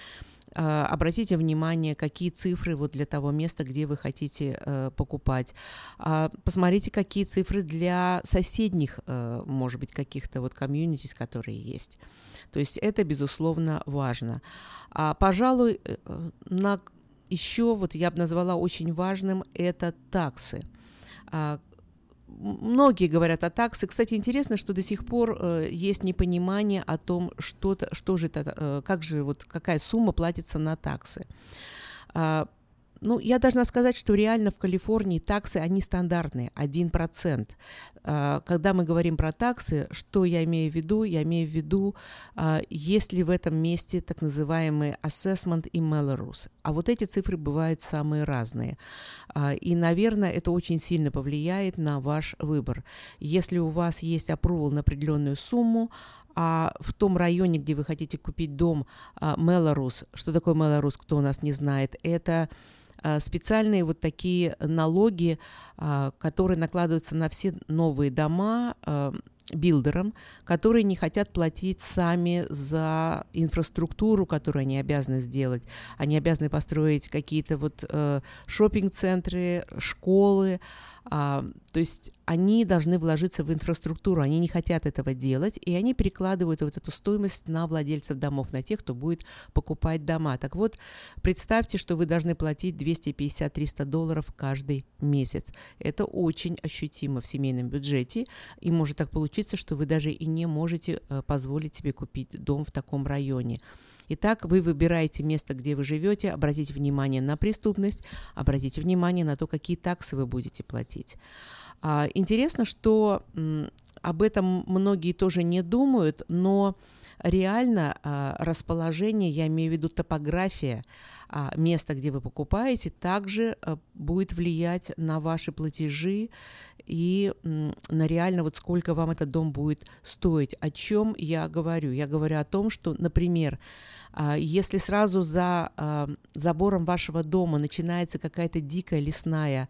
Э, обратите внимание, какие цифры вот для того места, где вы хотите э, покупать. Э, посмотрите, какие цифры для соседних, э, может быть, каких-то вот комьюнитис, которые есть. То есть это, безусловно, важно. А, пожалуй, э, на еще вот я бы назвала очень важным это таксы. А, многие говорят о таксы. Кстати, интересно, что до сих пор э, есть непонимание о том, что, что же это, э, как же вот какая сумма платится на таксы. А, ну, я должна сказать, что реально в Калифорнии таксы, они стандартные, 1%. А, когда мы говорим про таксы, что я имею в виду? Я имею в виду, а, есть ли в этом месте так называемый assessment и Melrose. А вот эти цифры бывают самые разные. А, и, наверное, это очень сильно повлияет на ваш выбор. Если у вас есть approval на определенную сумму, а в том районе, где вы хотите купить дом, Мелорус, что такое Мелорус, кто у нас не знает, это специальные вот такие налоги, а, которые накладываются на все новые дома а, билдерам, которые не хотят платить сами за инфраструктуру, которую они обязаны сделать. Они обязаны построить какие-то вот э, шопинг-центры, школы, а, то есть они должны вложиться в инфраструктуру, они не хотят этого делать, и они перекладывают вот эту стоимость на владельцев домов, на тех, кто будет покупать дома. Так вот, представьте, что вы должны платить 250-300 долларов каждый месяц. Это очень ощутимо в семейном бюджете, и может так получиться, что вы даже и не можете э, позволить себе купить дом в таком районе. Итак, вы выбираете место, где вы живете, обратите внимание на преступность, обратите внимание на то, какие таксы вы будете платить. А, интересно, что об этом многие тоже не думают, но реально а, расположение, я имею в виду топография а, места, где вы покупаете, также будет влиять на ваши платежи и на реально вот сколько вам этот дом будет стоить. О чем я говорю? Я говорю о том, что, например, если сразу за а, забором вашего дома начинается какая-то дикая лесная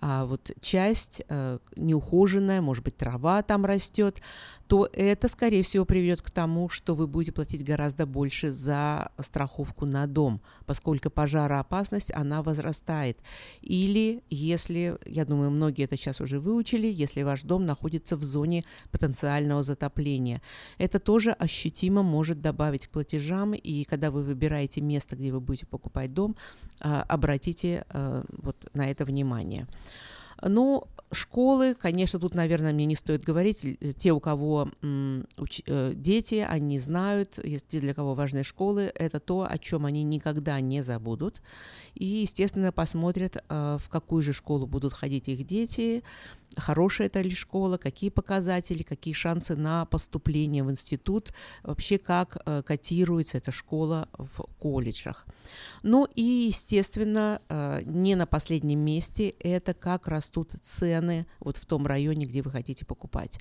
а, вот часть неухоженная, может быть, трава там растет, то это, скорее всего, приведет к тому, что вы будете платить гораздо больше за страховку на дом, поскольку пожароопасность, она возрастает. Или если, я думаю, многие это сейчас уже выучили, если ваш дом находится в зоне потенциального затопления. Это тоже ощутимо может добавить к платежам, и когда вы выбираете место, где вы будете покупать дом, а, обратите а, вот на это внимание. Ну, школы, конечно, тут, наверное, мне не стоит говорить. Э, Те, у кого э, дети, они знают, те, для кого важны школы, это то, о чем они никогда не забудут. И, естественно, посмотрят, э, в какую же школу будут ходить их дети, хорошая это ли школа, какие показатели, какие шансы на поступление в институт, вообще как э, котируется эта школа в колледжах. Ну и, естественно, э, не на последнем месте это как растут цены вот в том районе, где вы хотите покупать.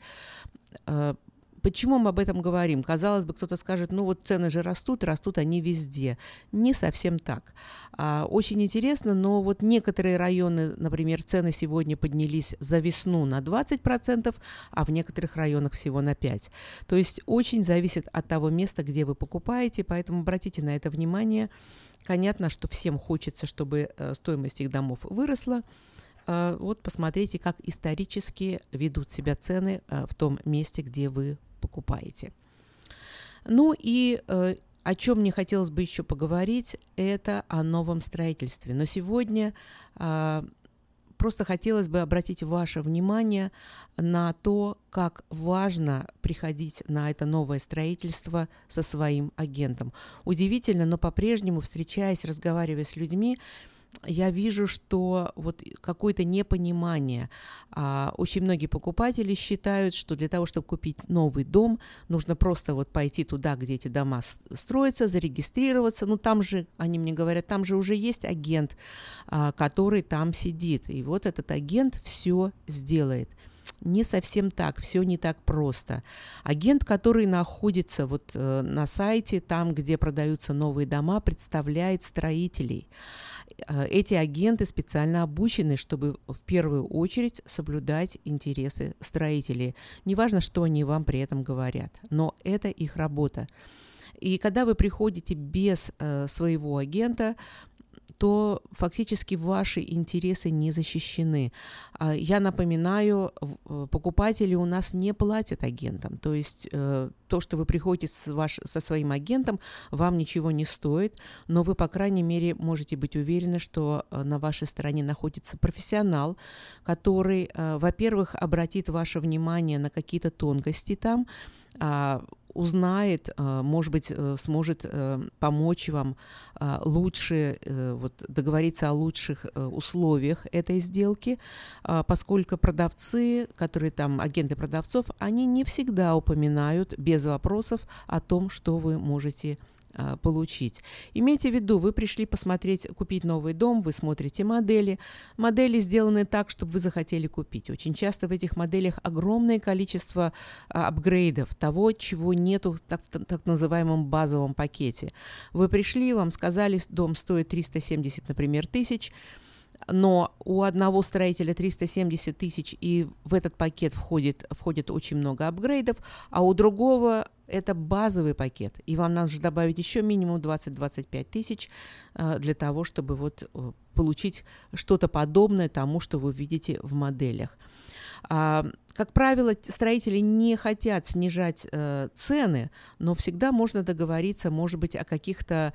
Почему мы об этом говорим? Казалось бы, кто-то скажет, ну вот цены же растут, растут они везде. Не совсем так. А, очень интересно, но вот некоторые районы, например, цены сегодня поднялись за весну на 20%, а в некоторых районах всего на 5%. То есть очень зависит от того места, где вы покупаете, поэтому обратите на это внимание. Понятно, что всем хочется, чтобы э, стоимость их домов выросла. Э, Вот посмотрите, как исторически ведут себя цены э, в том месте, где вы покупаете. Ну и э, о чем мне хотелось бы еще поговорить, это о новом строительстве. Но сегодня а, просто хотелось бы обратить ваше внимание на то, как важно приходить на это новое строительство со своим агентом. Удивительно, но по-прежнему, встречаясь, разговаривая с людьми, я вижу, что вот какое-то непонимание. А, очень многие покупатели считают, что для того, чтобы купить новый дом, нужно просто вот пойти туда, где эти дома строятся, зарегистрироваться. Ну, там же, они мне говорят, там же уже есть агент, а, который там сидит. И вот этот агент все сделает. Не совсем так, все не так просто. Агент, который находится вот э, на сайте, там, где продаются новые дома, представляет строителей. Э, Эти агенты специально обучены, чтобы в первую очередь соблюдать интересы строителей. Неважно, что они вам при этом говорят, но это их работа. И когда вы приходите без э, своего агента, то фактически ваши интересы не защищены. А, Я напоминаю, э, покупатели у нас не платят агентам. То есть э, то, что вы приходите с ваш, со своим агентом, вам ничего не стоит, но вы, по крайней мере, можете быть уверены, что э, на вашей стороне находится профессионал, который, во-первых, обратит ваше внимание на какие-то тонкости там, а, узнает, э, может быть, э, сможет э, помочь вам а, лучше э, вот, договориться о лучших условиях этой сделки, а, поскольку продавцы, которые там, агенты продавцов, они не всегда упоминают без вопросов о том, что вы можете а, получить. Имейте в виду, вы пришли посмотреть, купить новый дом, вы смотрите модели. Модели сделаны так, чтобы вы захотели купить. Очень часто в этих моделях огромное количество а, апгрейдов, того, чего нету в так, так называемом базовом пакете. Вы пришли, вам сказали, дом стоит 370, например, тысяч, но у одного строителя 370 тысяч, и в этот пакет входит, входит очень много апгрейдов, а у другого это базовый пакет, и вам нужно добавить еще минимум 20-25 тысяч э, для того, чтобы вот э, получить что-то подобное тому, что вы видите в моделях. А, как правило, строители не хотят снижать э, цены, но всегда можно договориться, может быть, о каких-то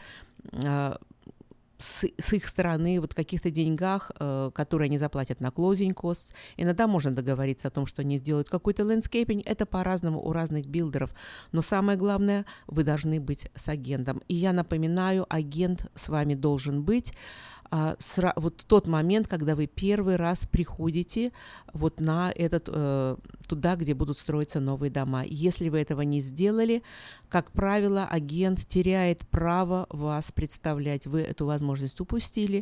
с, с их стороны вот каких-то деньгах, э, которые они заплатят на closing costs. Иногда можно договориться о том, что они сделают какой-то landscaping. Это по-разному у разных билдеров. Но самое главное, вы должны быть с агентом. И я напоминаю, агент с вами должен быть а, сра- вот тот момент, когда вы первый раз приходите вот на этот, э, туда, где будут строиться новые дома. Если вы этого не сделали, как правило, агент теряет право вас представлять. Вы эту возможность упустили,